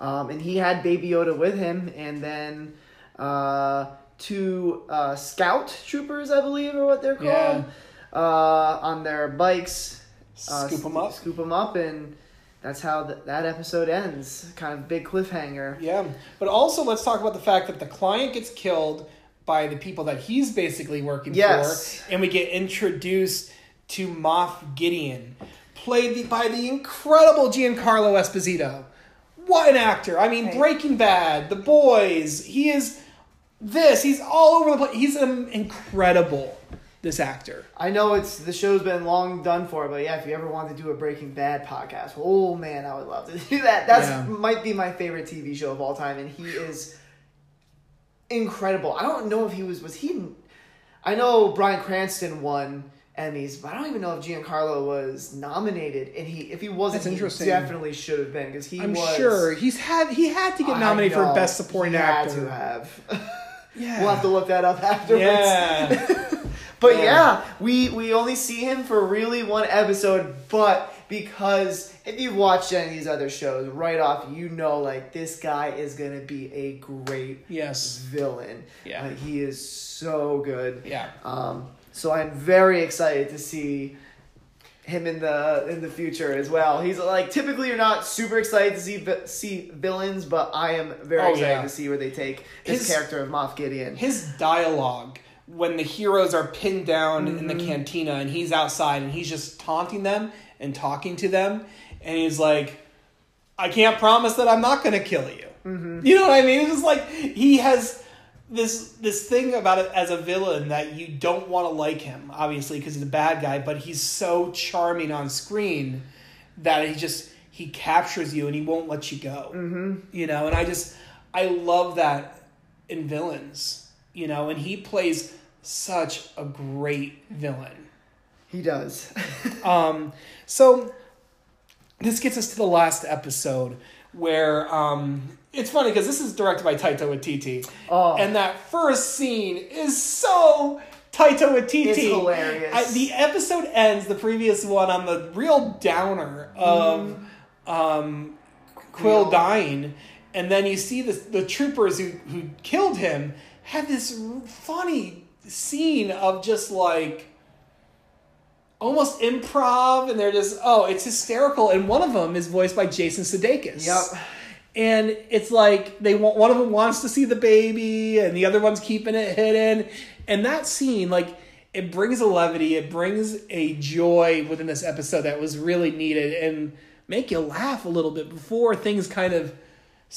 Um, and he had Baby Yoda with him, and then uh, two uh, scout troopers, I believe, are what they're called, Yeah. uh, on their bikes. uh, Scoop them up. Scoop them up, and that's how th- that episode ends. Kind of big cliffhanger. Yeah, but also let's talk about the fact that the client gets killed by the people that he's basically working Yes. for, and we get introduced to Moff Gideon, played by the incredible Giancarlo Esposito. What an actor! I mean, Hey. Breaking Bad, The Boys. He is this. He's all over the place. He's um, incredible. This actor. I know it's the show's been long done for, but yeah, if you ever want to do a Breaking Bad podcast, oh man, I would love to *laughs* do that. That's Yeah. might be my favorite TV show of all time, and he is incredible. I don't know if he was was he. I know Bryan Cranston won Emmys, but I don't even know if Giancarlo was nominated, and he if he wasn't, That's he interesting. definitely should have been because he I'm was. sure he's had he had to get nominated for best supporting he had actor. to have. *laughs* Yeah. we'll have to look that up *laughs* afterwards. Yeah. But Yeah. yeah. we we only see him for really one episode, but because if you've watched any of these other shows, right off you know like this guy is gonna be a great yes. villain. Yeah. Like, he is so good. Yeah. Um, so I'm very excited to see him in the in the future as well. He's like typically you're not super excited to see see villains, but I am very Oh, excited yeah. to see where they take this His- character of Moff Gideon. his dialogue when the heroes are pinned down in Mm-hmm. the cantina and he's outside and he's just taunting them and talking to them and he's like i can't promise that i'm not going to kill you Mm-hmm. you know what i mean it's just like he has this this thing about it as a villain that you don't want to like him obviously because he's a bad guy but he's so charming on screen that he just he captures you and he won't let you go mm-hmm. you know and i just i love that in villains you know and he plays such a great villain He does. *laughs* um, so this gets us to the last episode where um, it's funny because this is directed by Taika Waititi, Oh. and that first scene is so Taika Waititi. It's hilarious. I, the episode ends, the previous one, on the real downer of um, Quill Quill. dying, and then you see the the troopers who who killed him have this funny scene of just like almost improv, and they're just oh, it's hysterical. And one of them is voiced by Jason Sudeikis. Yep. And it's like they want one of them wants to see the baby, and the other one's keeping it hidden. And that scene, like, it brings a levity, it brings a joy within this episode that was really needed, and make you laugh a little bit before things kind of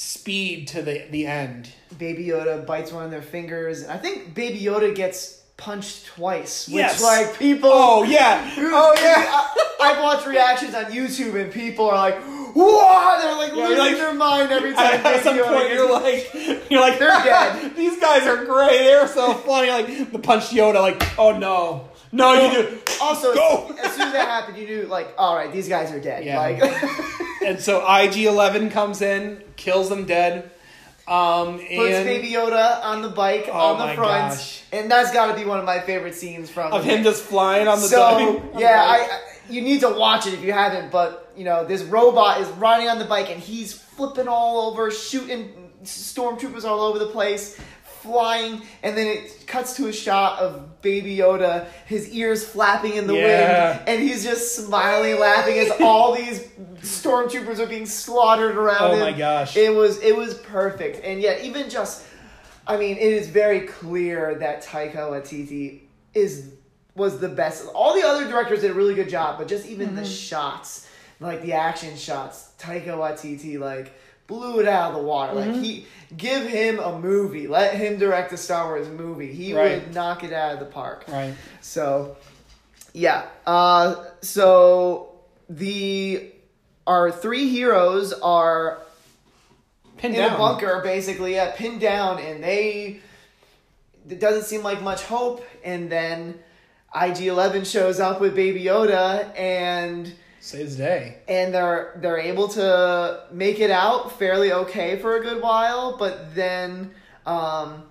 speed to the the end. Baby Yoda bites one of their fingers. and I think Baby Yoda gets punched twice. Which Yes. like people Oh yeah, oh yeah. I, I've watched reactions on YouTube and people are like, "What?" They're like Yeah, losing like- their mind every time. At Baby some Yoda point, you're like, *laughs* you're like, They're *laughs* dead. These guys are great. They're so funny. Like the punch Yoda. Like, oh no, no, you do. Also, Go. as soon as that happened, you knew like, all right, these guys are dead. Yeah. Like, *laughs* And so IG Eleven comes in, kills them dead. Um, puts and Baby Yoda on the bike Oh on the my front, gosh. and that's got to be one of my favorite scenes from of him just flying on the so *laughs* yeah, I, I you need to watch it if you haven't. But you know, this robot is riding on the bike and he's flipping all over, shooting stormtroopers all over the place, flying, and then it cuts to a shot of Baby Yoda, his ears flapping in the Yeah. wind, and he's just smiling, laughing as all these stormtroopers are being slaughtered around Oh him. my gosh. It was it was perfect, and yet even just. I mean, it is very clear that Taika Waititi is was the best. All the other directors did a really good job, but just even the mm-hmm. shots, like the action shots, Taika Waititi like blew it out of the water. Like he give him a movie, let him direct a Star Wars movie. He Right. would knock it out of the park. right. So, yeah. Uh, so the our three heroes are Pinned in down. a bunker, basically, yeah, pinned down, and they. It doesn't seem like much hope, and then IG Eleven shows up with Baby Yoda, and Saves the day. and they're they're able to make it out fairly okay for a good while, but then. Um,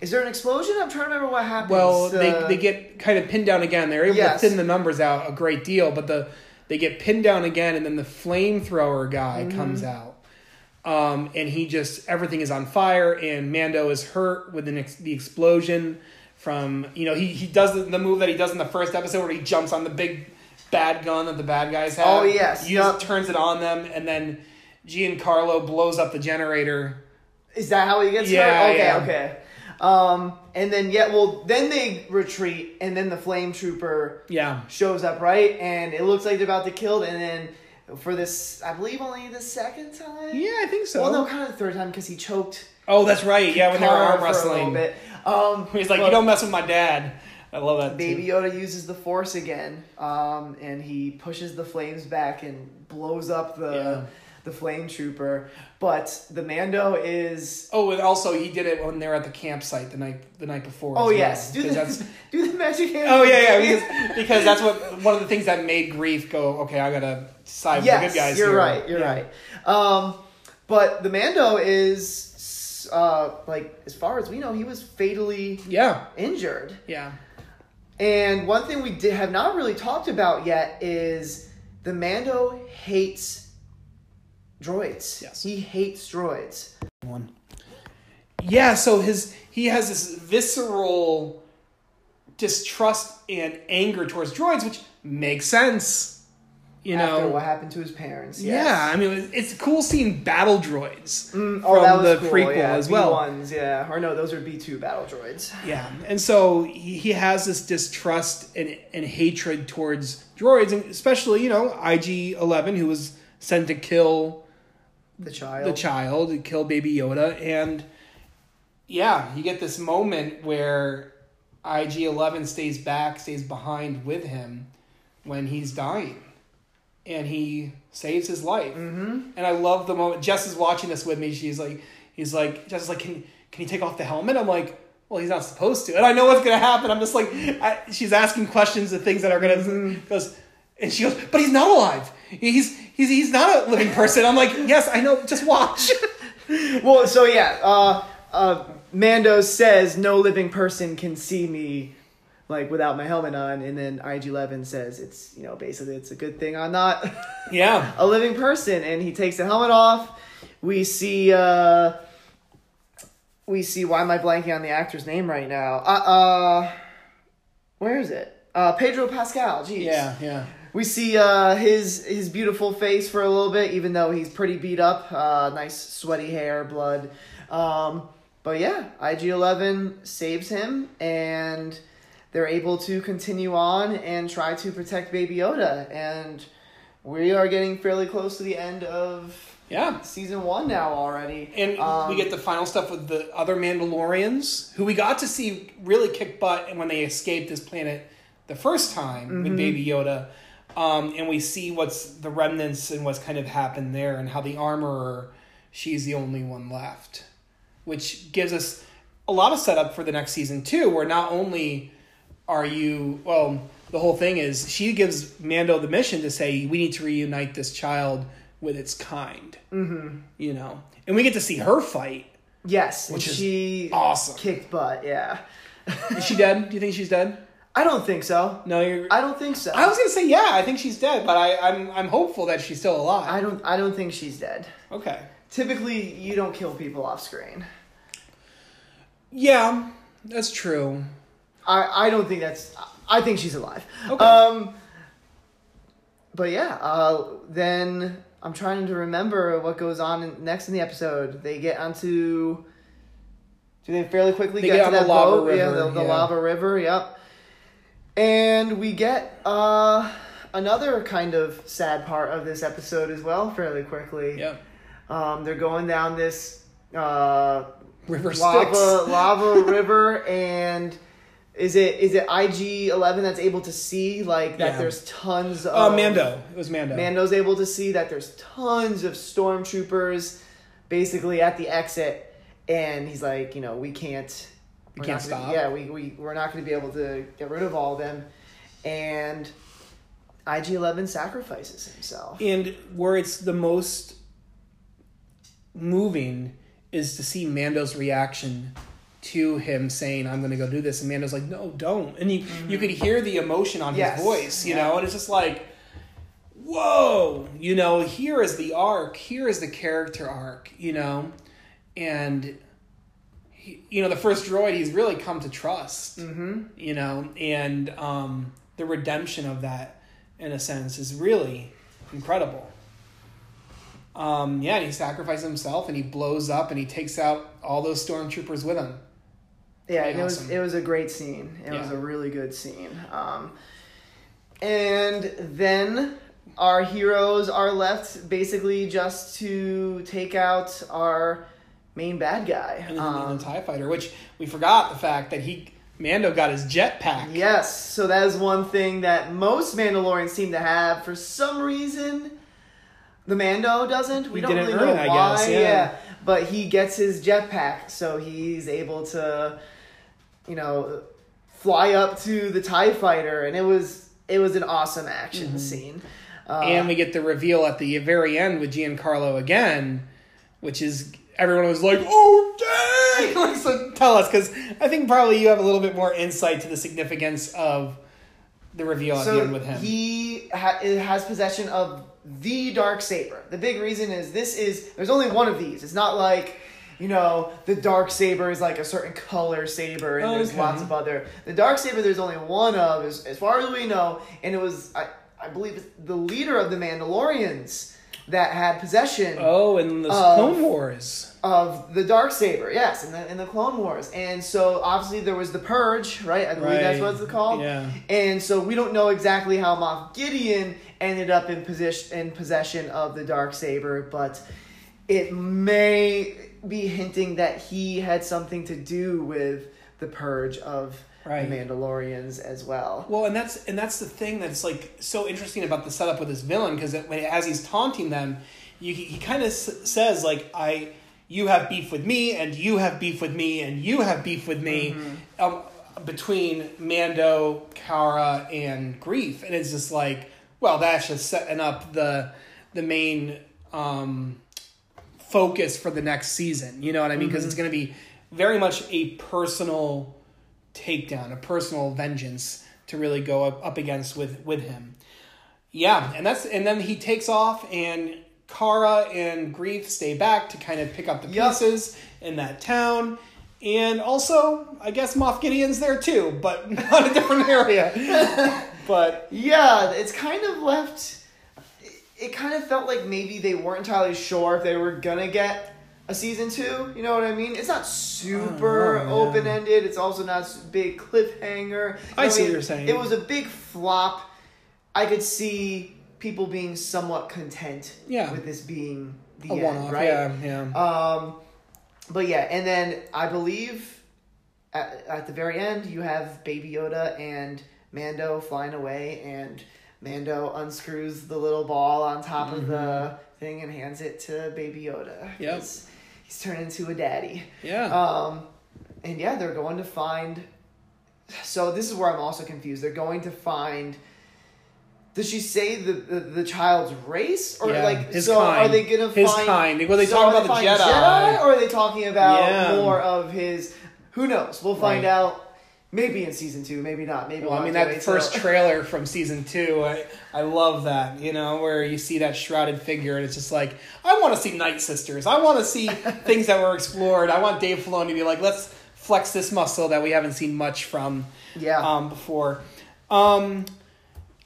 is there an explosion? I'm trying to remember what happens. Well, Uh, they, they get kind of pinned down again. They're able Yes. to thin the numbers out a great deal, but the they get pinned down again, and then the flamethrower guy Mm-hmm. comes out, um, and he just everything is on fire, and Mando is hurt with ex- the explosion from you know he he does the, the move that he does in the first episode where he jumps on the big bad gun that the bad guys have. Oh, yes, he just turns it on them, and then Giancarlo blows up the generator. Is that how he gets Yeah, hurt? Okay, yeah. okay. Um, and then yeah, well, then they retreat, and then the flame trooper Yeah, shows up, right? And it looks like they're about to kill, and then for this, I believe only the second time. yeah, I think so. Well, no, kind of the third time because he choked. Oh, that's right. Yeah, when they were arm wrestling. Um, He's like, but you don't mess with my dad. I love that. Baby too. Yoda uses the Force again, um, and he pushes the flames back and blows up the Yeah. the flame trooper. But the Mando is Oh, and also he did it when they're at the campsite the night the night before. Oh as well, yes, do the *laughs* do the magic hand. oh yeah yeah because, because that's what one of the things that made Greef go. Okay, I gotta side yes, with the good guys. you're here." right. You're Yeah. right. Um, but the Mando is uh, like as far as we know, he was fatally Yeah, injured. yeah. And one thing we did, have not really talked about yet is the Mando hates droids. Yes. he hates droids. One. Yeah, so his he has this visceral distrust and anger towards droids, which makes sense. You after know, what happened to his parents. yes. Yeah, I mean, it's cool seeing battle droids Mm, from oh, that was the cool, prequel yeah, as well. B1s, yeah, or no, those are B two battle droids. Yeah, and so he, he has this distrust and, and hatred towards droids, and especially you know IG Eleven, who was sent to kill The child. the child, to kill Baby Yoda, and yeah, you get this moment where IG Eleven stays back, stays behind with him when he's dying, and he saves his life. Mm-hmm. And I love the moment. Jess is watching this with me. She's like, he's like, Jess is like, can can he take off the helmet? I'm like. Well, he's not supposed to, and I know what's gonna happen. I'm just like, I, she's asking questions of things that are gonna. Because And she goes, "But he's not alive. He's he's he's not a living person." I'm like, "Yes, I know. Just watch." *laughs* Well, so yeah, uh, uh, Mando says no living person can see me like without my helmet on, and then IG Eleven says it's you know basically it's a good thing I'm not *laughs* yeah. a living person, and he takes the helmet off. We see uh, we see why am I blanking on the actor's name right now? Uh, uh where is it? Uh, Pedro Pascal. Jeez. Yeah, yeah. We see uh, his his beautiful face for a little bit, even though he's pretty beat up. Uh, nice sweaty hair, blood. Um, but yeah, IG Eleven saves him, and they're able to continue on and try to protect Baby Yoda. And we are getting fairly close to the end of Yeah. season one now already. And Um, we get the final stuff with the other Mandalorians, who we got to see really kick butt when they escaped this planet the first time Mm-hmm. with Baby Yoda. Um, and we see what's the remnants and what's kind of happened there, and how the armorer, she's the only one left, which gives us a lot of setup for the next season too. Where not only are you well, the whole thing is she gives Mando the mission to say we need to reunite this child with its kind. Mm-hmm. You know, and we get to see her fight. yes, which she awesome. kicked butt. Yeah, Is she dead? Do you think she's dead? I don't think so. No, you're. I don't think so. I was gonna say yeah. I think she's dead, but I, I'm I'm hopeful that she's still alive. I don't. I don't think she's dead. okay. Typically, you don't kill people off screen. Yeah, that's true. I, I don't think that's. I think she's alive. Okay. Um. But yeah, uh, then I'm trying to remember what goes on in, next in the episode. They get onto. Do they fairly quickly They get, get to that lava boat? yeah, the, the yeah. lava river. Yep. And we get uh, another kind of sad part of this episode as well, fairly quickly. Yeah. Um, they're going down this uh, River lava lava *laughs* river and is it is it IG Eleven that's able to see like that? Yeah. There's tons of Uh, Mando. It was Mando. Mando's able to see that there's tons of stormtroopers basically at the exit, and he's like, you know, we can't. We can't not gonna- stop. Yeah, we we we're not going to be able to get rid of all of them, and IG Eleven sacrifices himself. And where it's the most moving is to see Mando's reaction to him saying, "I'm going to go do this," and Mando's like, "No, don't." And you you could hear the emotion on Yes. his voice, you Yeah. know, and it's just like, whoa, you know, here is the arc, here is the character arc, you know, and. he- You know, the first droid he's really come to trust, Mm-hmm. you know, and um, the redemption of that, in a sense, is really incredible. Um, yeah, and he sacrifices himself and he blows up and he takes out all those stormtroopers with him. Yeah, it was it was a great scene. It was a really good scene. Um, and then our heroes are left basically just to take out our main bad guy. And, Um, the TIE fighter, which we forgot the fact that he, Mando got his jetpack. yes, so that is one thing that most Mandalorians seem to have. For some reason, the Mando doesn't. We He don't really know earn it, I why. guess, yeah. but he gets his jetpack, so he's able to, you know, fly up to the Tie Fighter, and it was it was an awesome action scene. Uh, Mm-hmm. and we get the reveal at the very end with Giancarlo again, which is everyone was like, "Oh dang!" *laughs* like, so tell us, because I think probably you have a little bit more insight to the significance of the reveal at the end with him. he ha- has possession of the dark saber. The big reason is this is there's only one of these. It's not like you know the dark saber is like a certain color saber and there's lots of other. The dark saber there's only one of as, as far as we know, and it was I I believe the leader of the Mandalorians that had possession oh, and the Of- Clone Wars. of the dark saber. Yes, in the in the Clone Wars, and so obviously there was the purge, right? I believe that's what it's called. Yeah. And so we don't know exactly how Moff Gideon ended up in position in possession of the dark saber, but it may be hinting that he had something to do with the purge of Right. the Mandalorians as well. Well, and that's and that's the thing that's like so interesting about the setup with this villain because as he's taunting them, you, he kind of s- says like I you have beef with me and you have beef with me and you have beef with me um, between Mando, Cara, and Greef, and it's just like Well, that's just setting up the the main um, focus for the next season. You know what I mean? Because it's mm-hmm. going to be very much a personal takedown, a personal vengeance to really go up, up against with with him. Yeah, and that's and then he takes off and Cara and Greef stay back to kind of pick up the pieces in that town. And also, I guess Moff Gideon's there too, but *laughs* not a different area. *laughs* but Yeah, it's kind of left. It, kind of felt like maybe they weren't entirely sure if they were gonna get a season two. You know what I mean? It's not super Oh, open ended. It's also not big cliffhanger. You I see mean? what you're saying. It was a big flop. I could see people being somewhat content Yeah. with this being the a end, right? yeah, yeah. Um, but yeah, and then I believe at, at the very end you have Baby Yoda and Mando flying away, and Mando unscrews the little ball on top of the thing and hands it to Baby Yoda. Mm-hmm. Yep. He's, he's turned into a daddy. yeah. Um, and yeah, they're going to find. So this is where I'm also confused. They're going to find. Does she say the the, the child's race or Yeah, like his so? kind. Are they gonna find His find kind. Well, they so talk about the finding Jedi. or are they talking about Yeah. more of his? Who knows? We'll find Right. out. Maybe in season two, maybe not. Maybe well, we'll I mean, that first till- trailer from season two, I, I love that, you know, where you see that shrouded figure and it's just like, I want to see Night Sisters. I want to see *laughs* things that were explored. I want Dave Filoni to be like, let's flex this muscle that we haven't seen much from yeah. um, before. Um,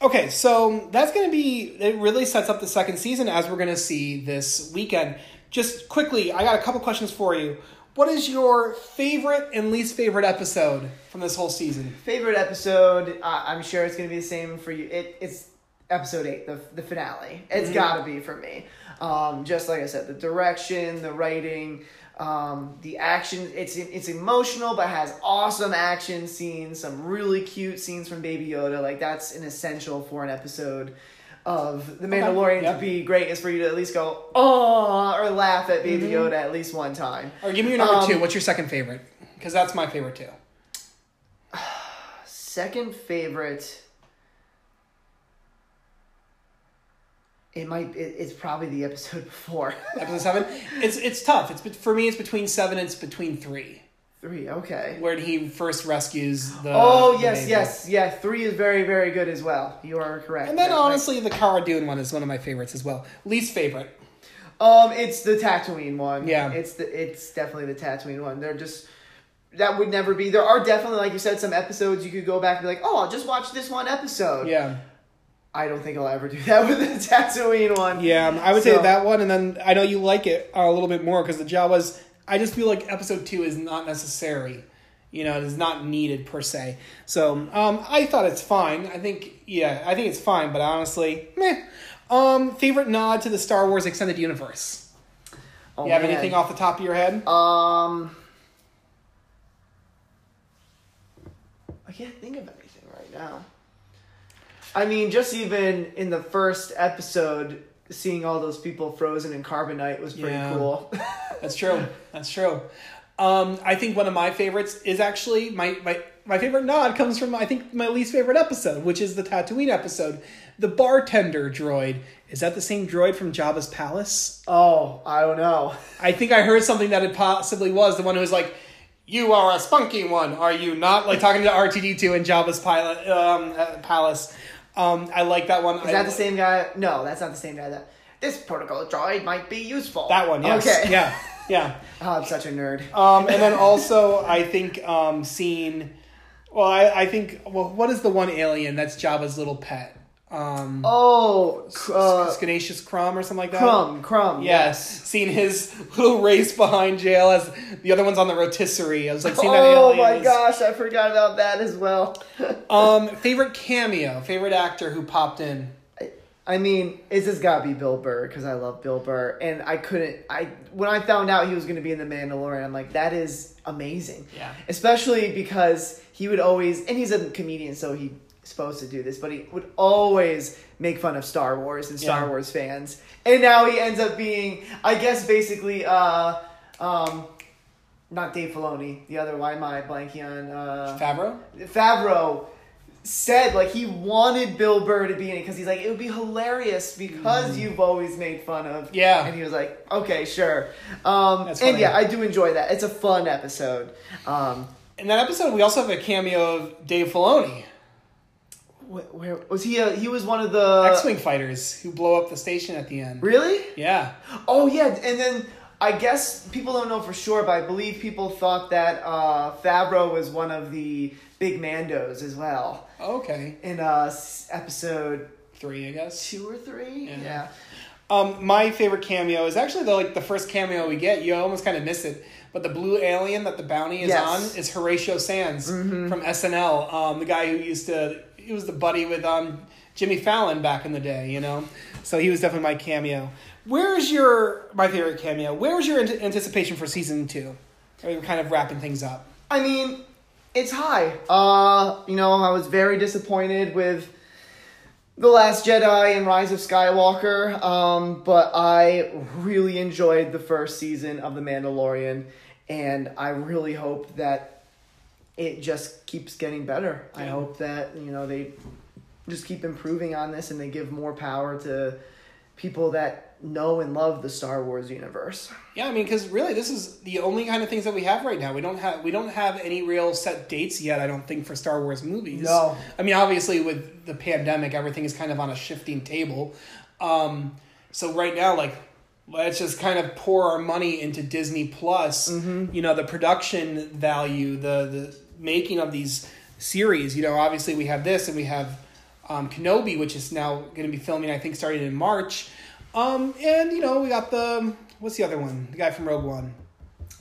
okay, so that's going to be, it really sets up the second season as we're going to see this weekend. Just quickly, I got a couple questions for you. What is your favorite and least favorite episode from this whole season? Favorite episode? Uh, I'm sure it's gonna be the same for you. It, it's episode eight, the the finale. It's Mm-hmm. gotta be for me. Um, just like I said, the direction, the writing, um, the action. It's it's emotional, but has awesome action scenes. Some really cute scenes from Baby Yoda. Like that's an essential for an episode. Of the Mandalorian yep. to be great is for you to at least go oh or laugh at Baby Mm-hmm. Yoda at least one time. Or give me your number Um, two. What's your second favorite? Because that's my favorite too. *sighs* Second favorite. It might. It, it's probably the episode *laughs* before. Episode seven. It's it's tough. It's for me. It's between seven. and It's between three, Three. Okay. where he first rescues the. oh yes, baby. yes, yeah. Three is very, very good as well. You are correct. And then honestly, the Cara Dune one is one of my favorites as well. Least favorite. um, it's the Tatooine one. Yeah. It's the. It's definitely the Tatooine one. They're just. That would never be. There are definitely, like you said, some episodes you could go back and be like, "Oh, I'll just watch this one episode." Yeah, I don't think I'll ever do *laughs* that with the Tatooine one. yeah. I would say that one, and then I know you like it a little bit more because the Jawas. I just feel like episode two is not necessary. You know, it is not needed per se. So um, I thought it's fine. I think yeah, I think it's fine. But honestly, meh. Um, favorite nod to the Star Wars extended universe. Oh, you have man. anything off the top of your head? Um, I can't think of anything right now. I mean, just even in the first episode, seeing all those people frozen in carbonite was pretty Yeah. cool. *laughs* That's true. That's true. Um, I think one of my favorites is actually my, my my favorite nod comes from I think my least favorite episode, which is the Tatooine episode. The bartender droid is that the same droid from Jabba's palace? oh, I don't know. I think I heard something that it possibly was the one who was like, "You are a spunky one, are you not?" Like talking to R two D two in Jabba's pilot um, uh, palace. Um, I like that one. Is that the same guy? No, that's not the same guy. That this protocol droid might be useful. That one, yes. Okay. Yeah, yeah. *laughs* Oh, I'm such a nerd. Um, and then *laughs* also, I think um, seeing. Well, I, I think. Well, what is the one alien that's Jabba's little pet? Um, Oh, uh, Crumb or something like that. Crumb, Crumb. Yes, seeing his *laughs* little race behind jail as the other one's on the rotisserie. I was like seeing that Oh my is- gosh, I forgot about that as well. *laughs* Um, favorite cameo, favorite actor who popped in. I mean, it's just gotta be Bill Burr because I love Bill Burr, and I couldn't. I when I found out he was gonna be in the Mandalorian, I'm like, that is amazing. Yeah. Especially because he would always, and he's a comedian, so he's supposed to do this, but he would always make fun of Star Wars and Star Yeah. Wars fans, and now he ends up being, I guess, basically, uh, um, not Dave Filoni, the other. Why am I blanking on? Uh, Favreau. Favreau said like he wanted Bill Burr to be in it because he's like it would be hilarious because you've always made fun of Mm. Yeah. and he was like okay sure um and yeah I do enjoy that it's a fun episode um In that episode, we also have a cameo of Dave Filoni, where, where was he uh, he was one of the X-wing fighters who blow up the station at the end. really Yeah. oh yeah and then I guess people don't know for sure but I believe people thought that uh Favreau was one of the big Mandos as well Okay. in uh episode Three, I guess. two or three Yeah. yeah. Um, my favorite cameo is actually the like the first cameo we get. You almost kind of miss it, but the blue alien that the bounty is Yes. on is Horatio Sanz from SNL. Um, the guy who used to he was the buddy with um Jimmy Fallon back in the day. You know, so he was definitely my cameo. Where's your my favorite cameo? Where's your ant- anticipation for season two? We're kind of wrapping things up. I mean, it's high. Uh, you know, I was very disappointed with The Last Jedi and Rise of Skywalker, um, but I really enjoyed the first season of The Mandalorian, and I really hope that it just keeps getting better. I hope that, you know, they just keep improving on this and they give more power to people that know and love the Star Wars universe. Yeah, I mean, because really, this is the only kind of things that we have right now. We don't have we don't have any real set dates yet. I don't think for Star Wars movies. No. I mean, obviously, with the pandemic, everything is kind of on a shifting table. Um, so right now, like, let's just kind of pour our money into Disney Plus. You know, the production value, the the making of these series. You know, obviously, we have this, and we have um, Kenobi, which is now going to be filming. I think starting in March. Um, and you know, we got the what's the other one? The guy from Rogue One.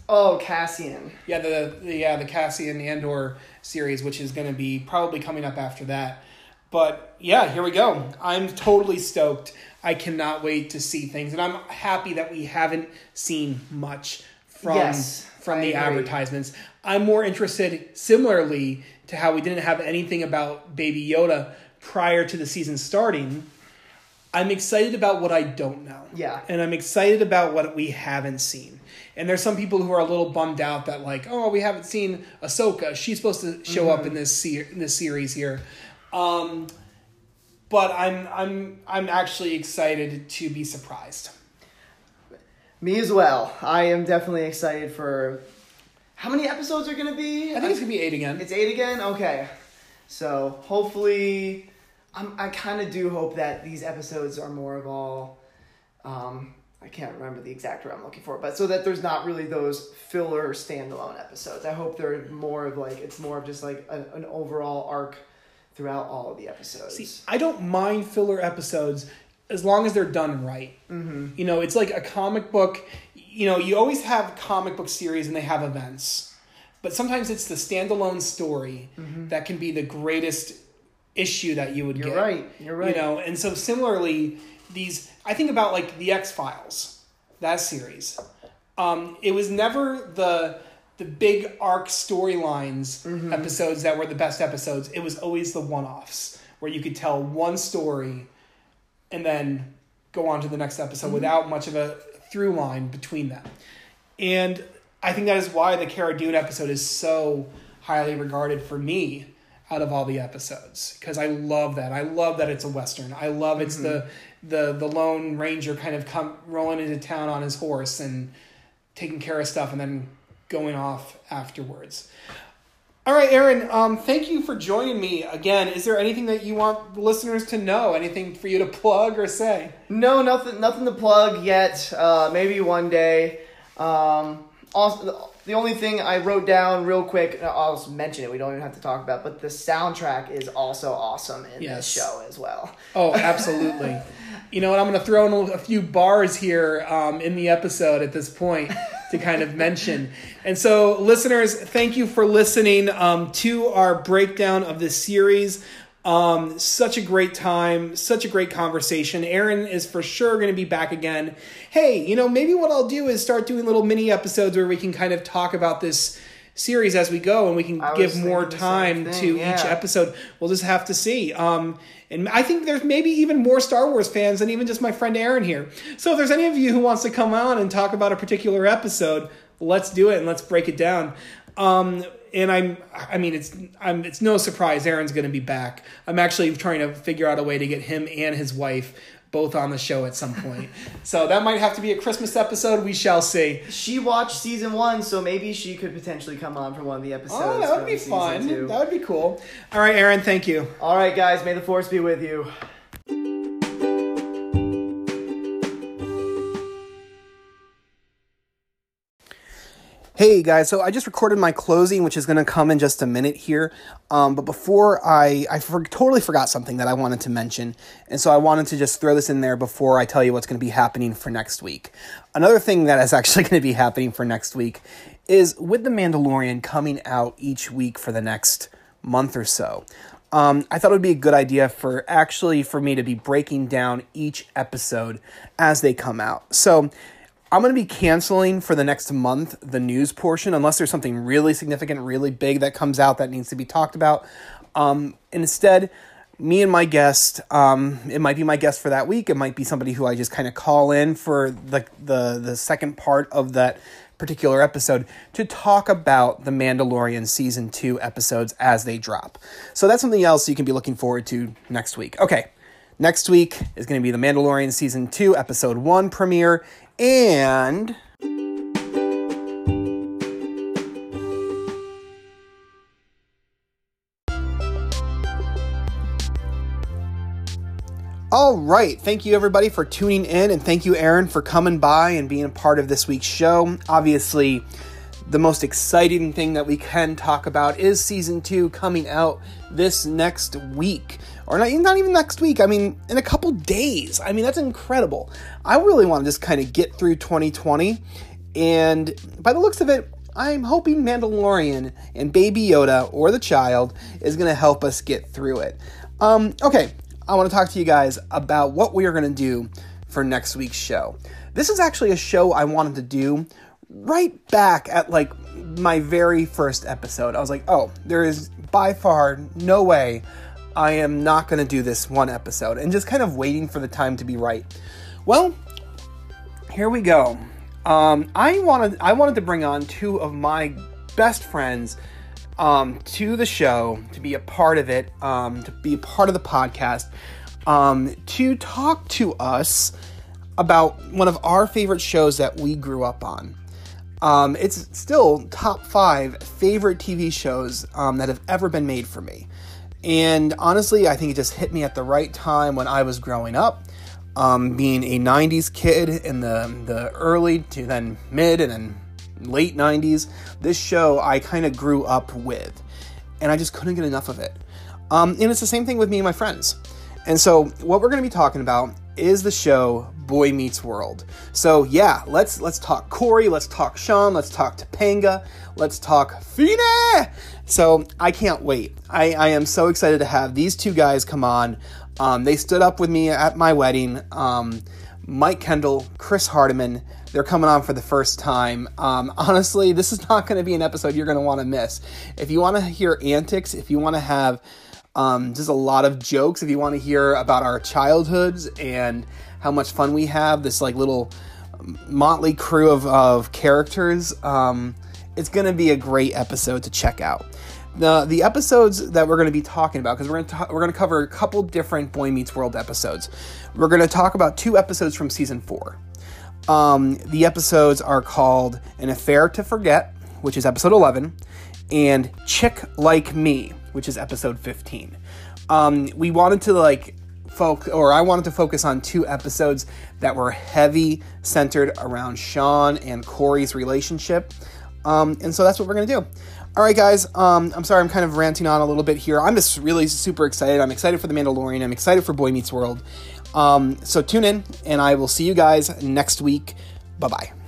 Oh, Cassian. Yeah, the, the yeah the Cassian Andor series, which is going to be probably coming up after that. But yeah, here we go. I'm totally stoked. I cannot wait to see things, and I'm happy that we haven't seen much from Yes, from I the agree. advertisements. I'm more interested, similarly to how we didn't have anything about Baby Yoda prior to the season starting. I'm excited about what I don't know. Yeah. And I'm excited about what we haven't seen. And there's some people who are a little bummed out that like, oh, we haven't seen Ahsoka. She's supposed to show up in this se- in this series here. Um, but I'm I'm I'm actually excited to be surprised. Me as well. I am definitely excited for. How many episodes are gonna be? I think it's gonna be eight again. It's eight again. Okay, so hopefully, I'm, I kind of do hope that these episodes are more of all. Um, I can't remember the exact word I'm looking for, but so that there's not really those filler standalone episodes. I hope they're more of like it's more of just like an, an overall arc throughout all of the episodes. See, I don't mind filler episodes as long as they're done right. Mm-hmm. You know, it's like a comic book. You know, you always have comic book series and they have events, but sometimes it's the standalone story that can be the greatest issue that you would Mm-hmm. You're get. right. You're right. You know, and so similarly, these I think about like the X Files, that series. Um, it was never the the big arc storylines Mm-hmm. episodes that were the best episodes. It was always the one offs where you could tell one story and then go on to the next episode Mm-hmm. without much of a through line between them. And I think that is why the Cara Dune episode is so highly regarded for me out of all the episodes because I love that. I love that it's a western. I love it's the the the lone ranger kind of come rolling into town on his horse and taking care of stuff and then going off afterwards. All right, Aaron. Um, thank you for joining me again. Is there anything that you want listeners to know? Anything for you to plug or say? No, nothing, nothing to plug yet. Uh, maybe one day. Um, also, the, only thing I wrote down real quick, I'll just mention it. We don't even have to talk about, but the soundtrack is also awesome in Yes. this show as well. Oh, absolutely. *laughs* you know what? I'm going to throw in a few bars here um, in the episode at this point *laughs* to kind of mention. And so, listeners, thank you for listening um, to our breakdown of this series. Um, such a great time, such a great conversation. Aaron is for sure going to be back again. Hey, you know, maybe what I'll do is start doing little mini episodes where we can kind of talk about this series as we go and we can I give more thinking the same time to yeah. each episode. We'll just have to see. Um, and I think there's maybe even more Star Wars fans than even just my friend Aaron here. So if there's any of you who wants to come on and talk about a particular episode, let's do it and let's break it down. Um, and I'm, I mean, it's, I'm, it's no surprise Aaron's going to be back. I'm actually trying to figure out a way to get him and his wife both on the show at some point. so that might have to be a Christmas episode. We shall see. She watched season one, so maybe she could potentially come on for one of the oh, episodes. Oh, that would be fun. two. That would be cool. All right, Aaron, thank you. All right, guys, may the force be with you. Hey guys, so I just recorded my closing, which is going to come in just a minute here. Um, but before I, I for, totally forgot something that I wanted to mention, and so I wanted to just throw this in there before I tell you what's going to be happening for next week. Another thing that is *laughs* actually going to be happening for next week is with the Mandalorian coming out each week for the next month or so. Um, I thought it would be a good idea for actually for me to be breaking down each episode as they come out. So I'm going to be canceling for the next month the news portion unless there's something really significant, really big that comes out that needs to be talked about. Um, instead, me and my guest, um, it might be my guest for that week. It might be somebody who I just kind of call in for the, the the second part of that particular episode to talk about the Mandalorian season two episodes as they drop. So that's something else you can be looking forward to next week. Okay. Next week is going to be the Mandalorian season 2 episode 1 premiere and All right. Thank you, everybody, for tuning in. And thank you, Aaron, for coming by and being a part of this week's show. Obviously, the most exciting thing that we can talk about is season two coming out this next week. Or not, not even next week. I mean, in a couple days. I mean, that's incredible. I really want to just kind of get through 2020. And by the looks of it, I'm hoping Mandalorian and Baby Yoda or the child is going to help us get through it. Um, okay, I want to talk to you guys about what we are going to do for next week's show. This is actually a show I wanted to do right back at like my very first episode. I was like, oh, there is by far no way I am not going to do this one episode, and just kind of waiting for the time to be right. Well, here we go. Um, I wanted I wanted to bring on two of my best friends um, to the show to be a part of it, um, to be a part of the podcast, um, to talk to us about one of our favorite shows that we grew up on. Um, it's still top five favorite TV shows um, that have ever been made for me. And honestly, I think it just hit me at the right time when I was growing up. Um, being a 90s kid in the, the early to then mid and then late 90s, this show I kind of grew up with. And I just couldn't get enough of it. Um, and it's the same thing with me and my friends. And so, what we're going to be talking about is the show Boy Meets World. So, yeah, let's let's talk Cory, let's talk Sean, let's talk Topanga, let's talk Feeny. So, I can't wait. I, I am so excited to have these two guys come on. Um, they stood up with me at my wedding. Um, Mike Kendall, Chris Hardiman, they're coming on for the first time. Um, honestly, this is not going to be an episode you're going to want to miss. If you want to hear antics, if you want to have um, just a lot of jokes, if you want to hear about our childhoods and how much fun we have, this like little motley crew of, of characters, um, it's going to be a great episode to check out. The, the episodes that we're going to be talking about because we're going to we're going to cover a couple different Boy Meets World episodes. We're going to talk about two episodes from season four. Um, the episodes are called An Affair to Forget, which is episode 11, and Chick Like Me, which is episode 15. Um, we wanted to like folk or I wanted to focus on two episodes that were heavy centered around Sean and Cory's relationship. Um, and so that's what we're gonna do. All right, guys. Um, I'm sorry, I'm kind of ranting on a little bit here. I'm just really super excited. I'm excited for The Mandalorian. I'm excited for Boy Meets World. Um, so tune in, and I will see you guys next week. Bye bye.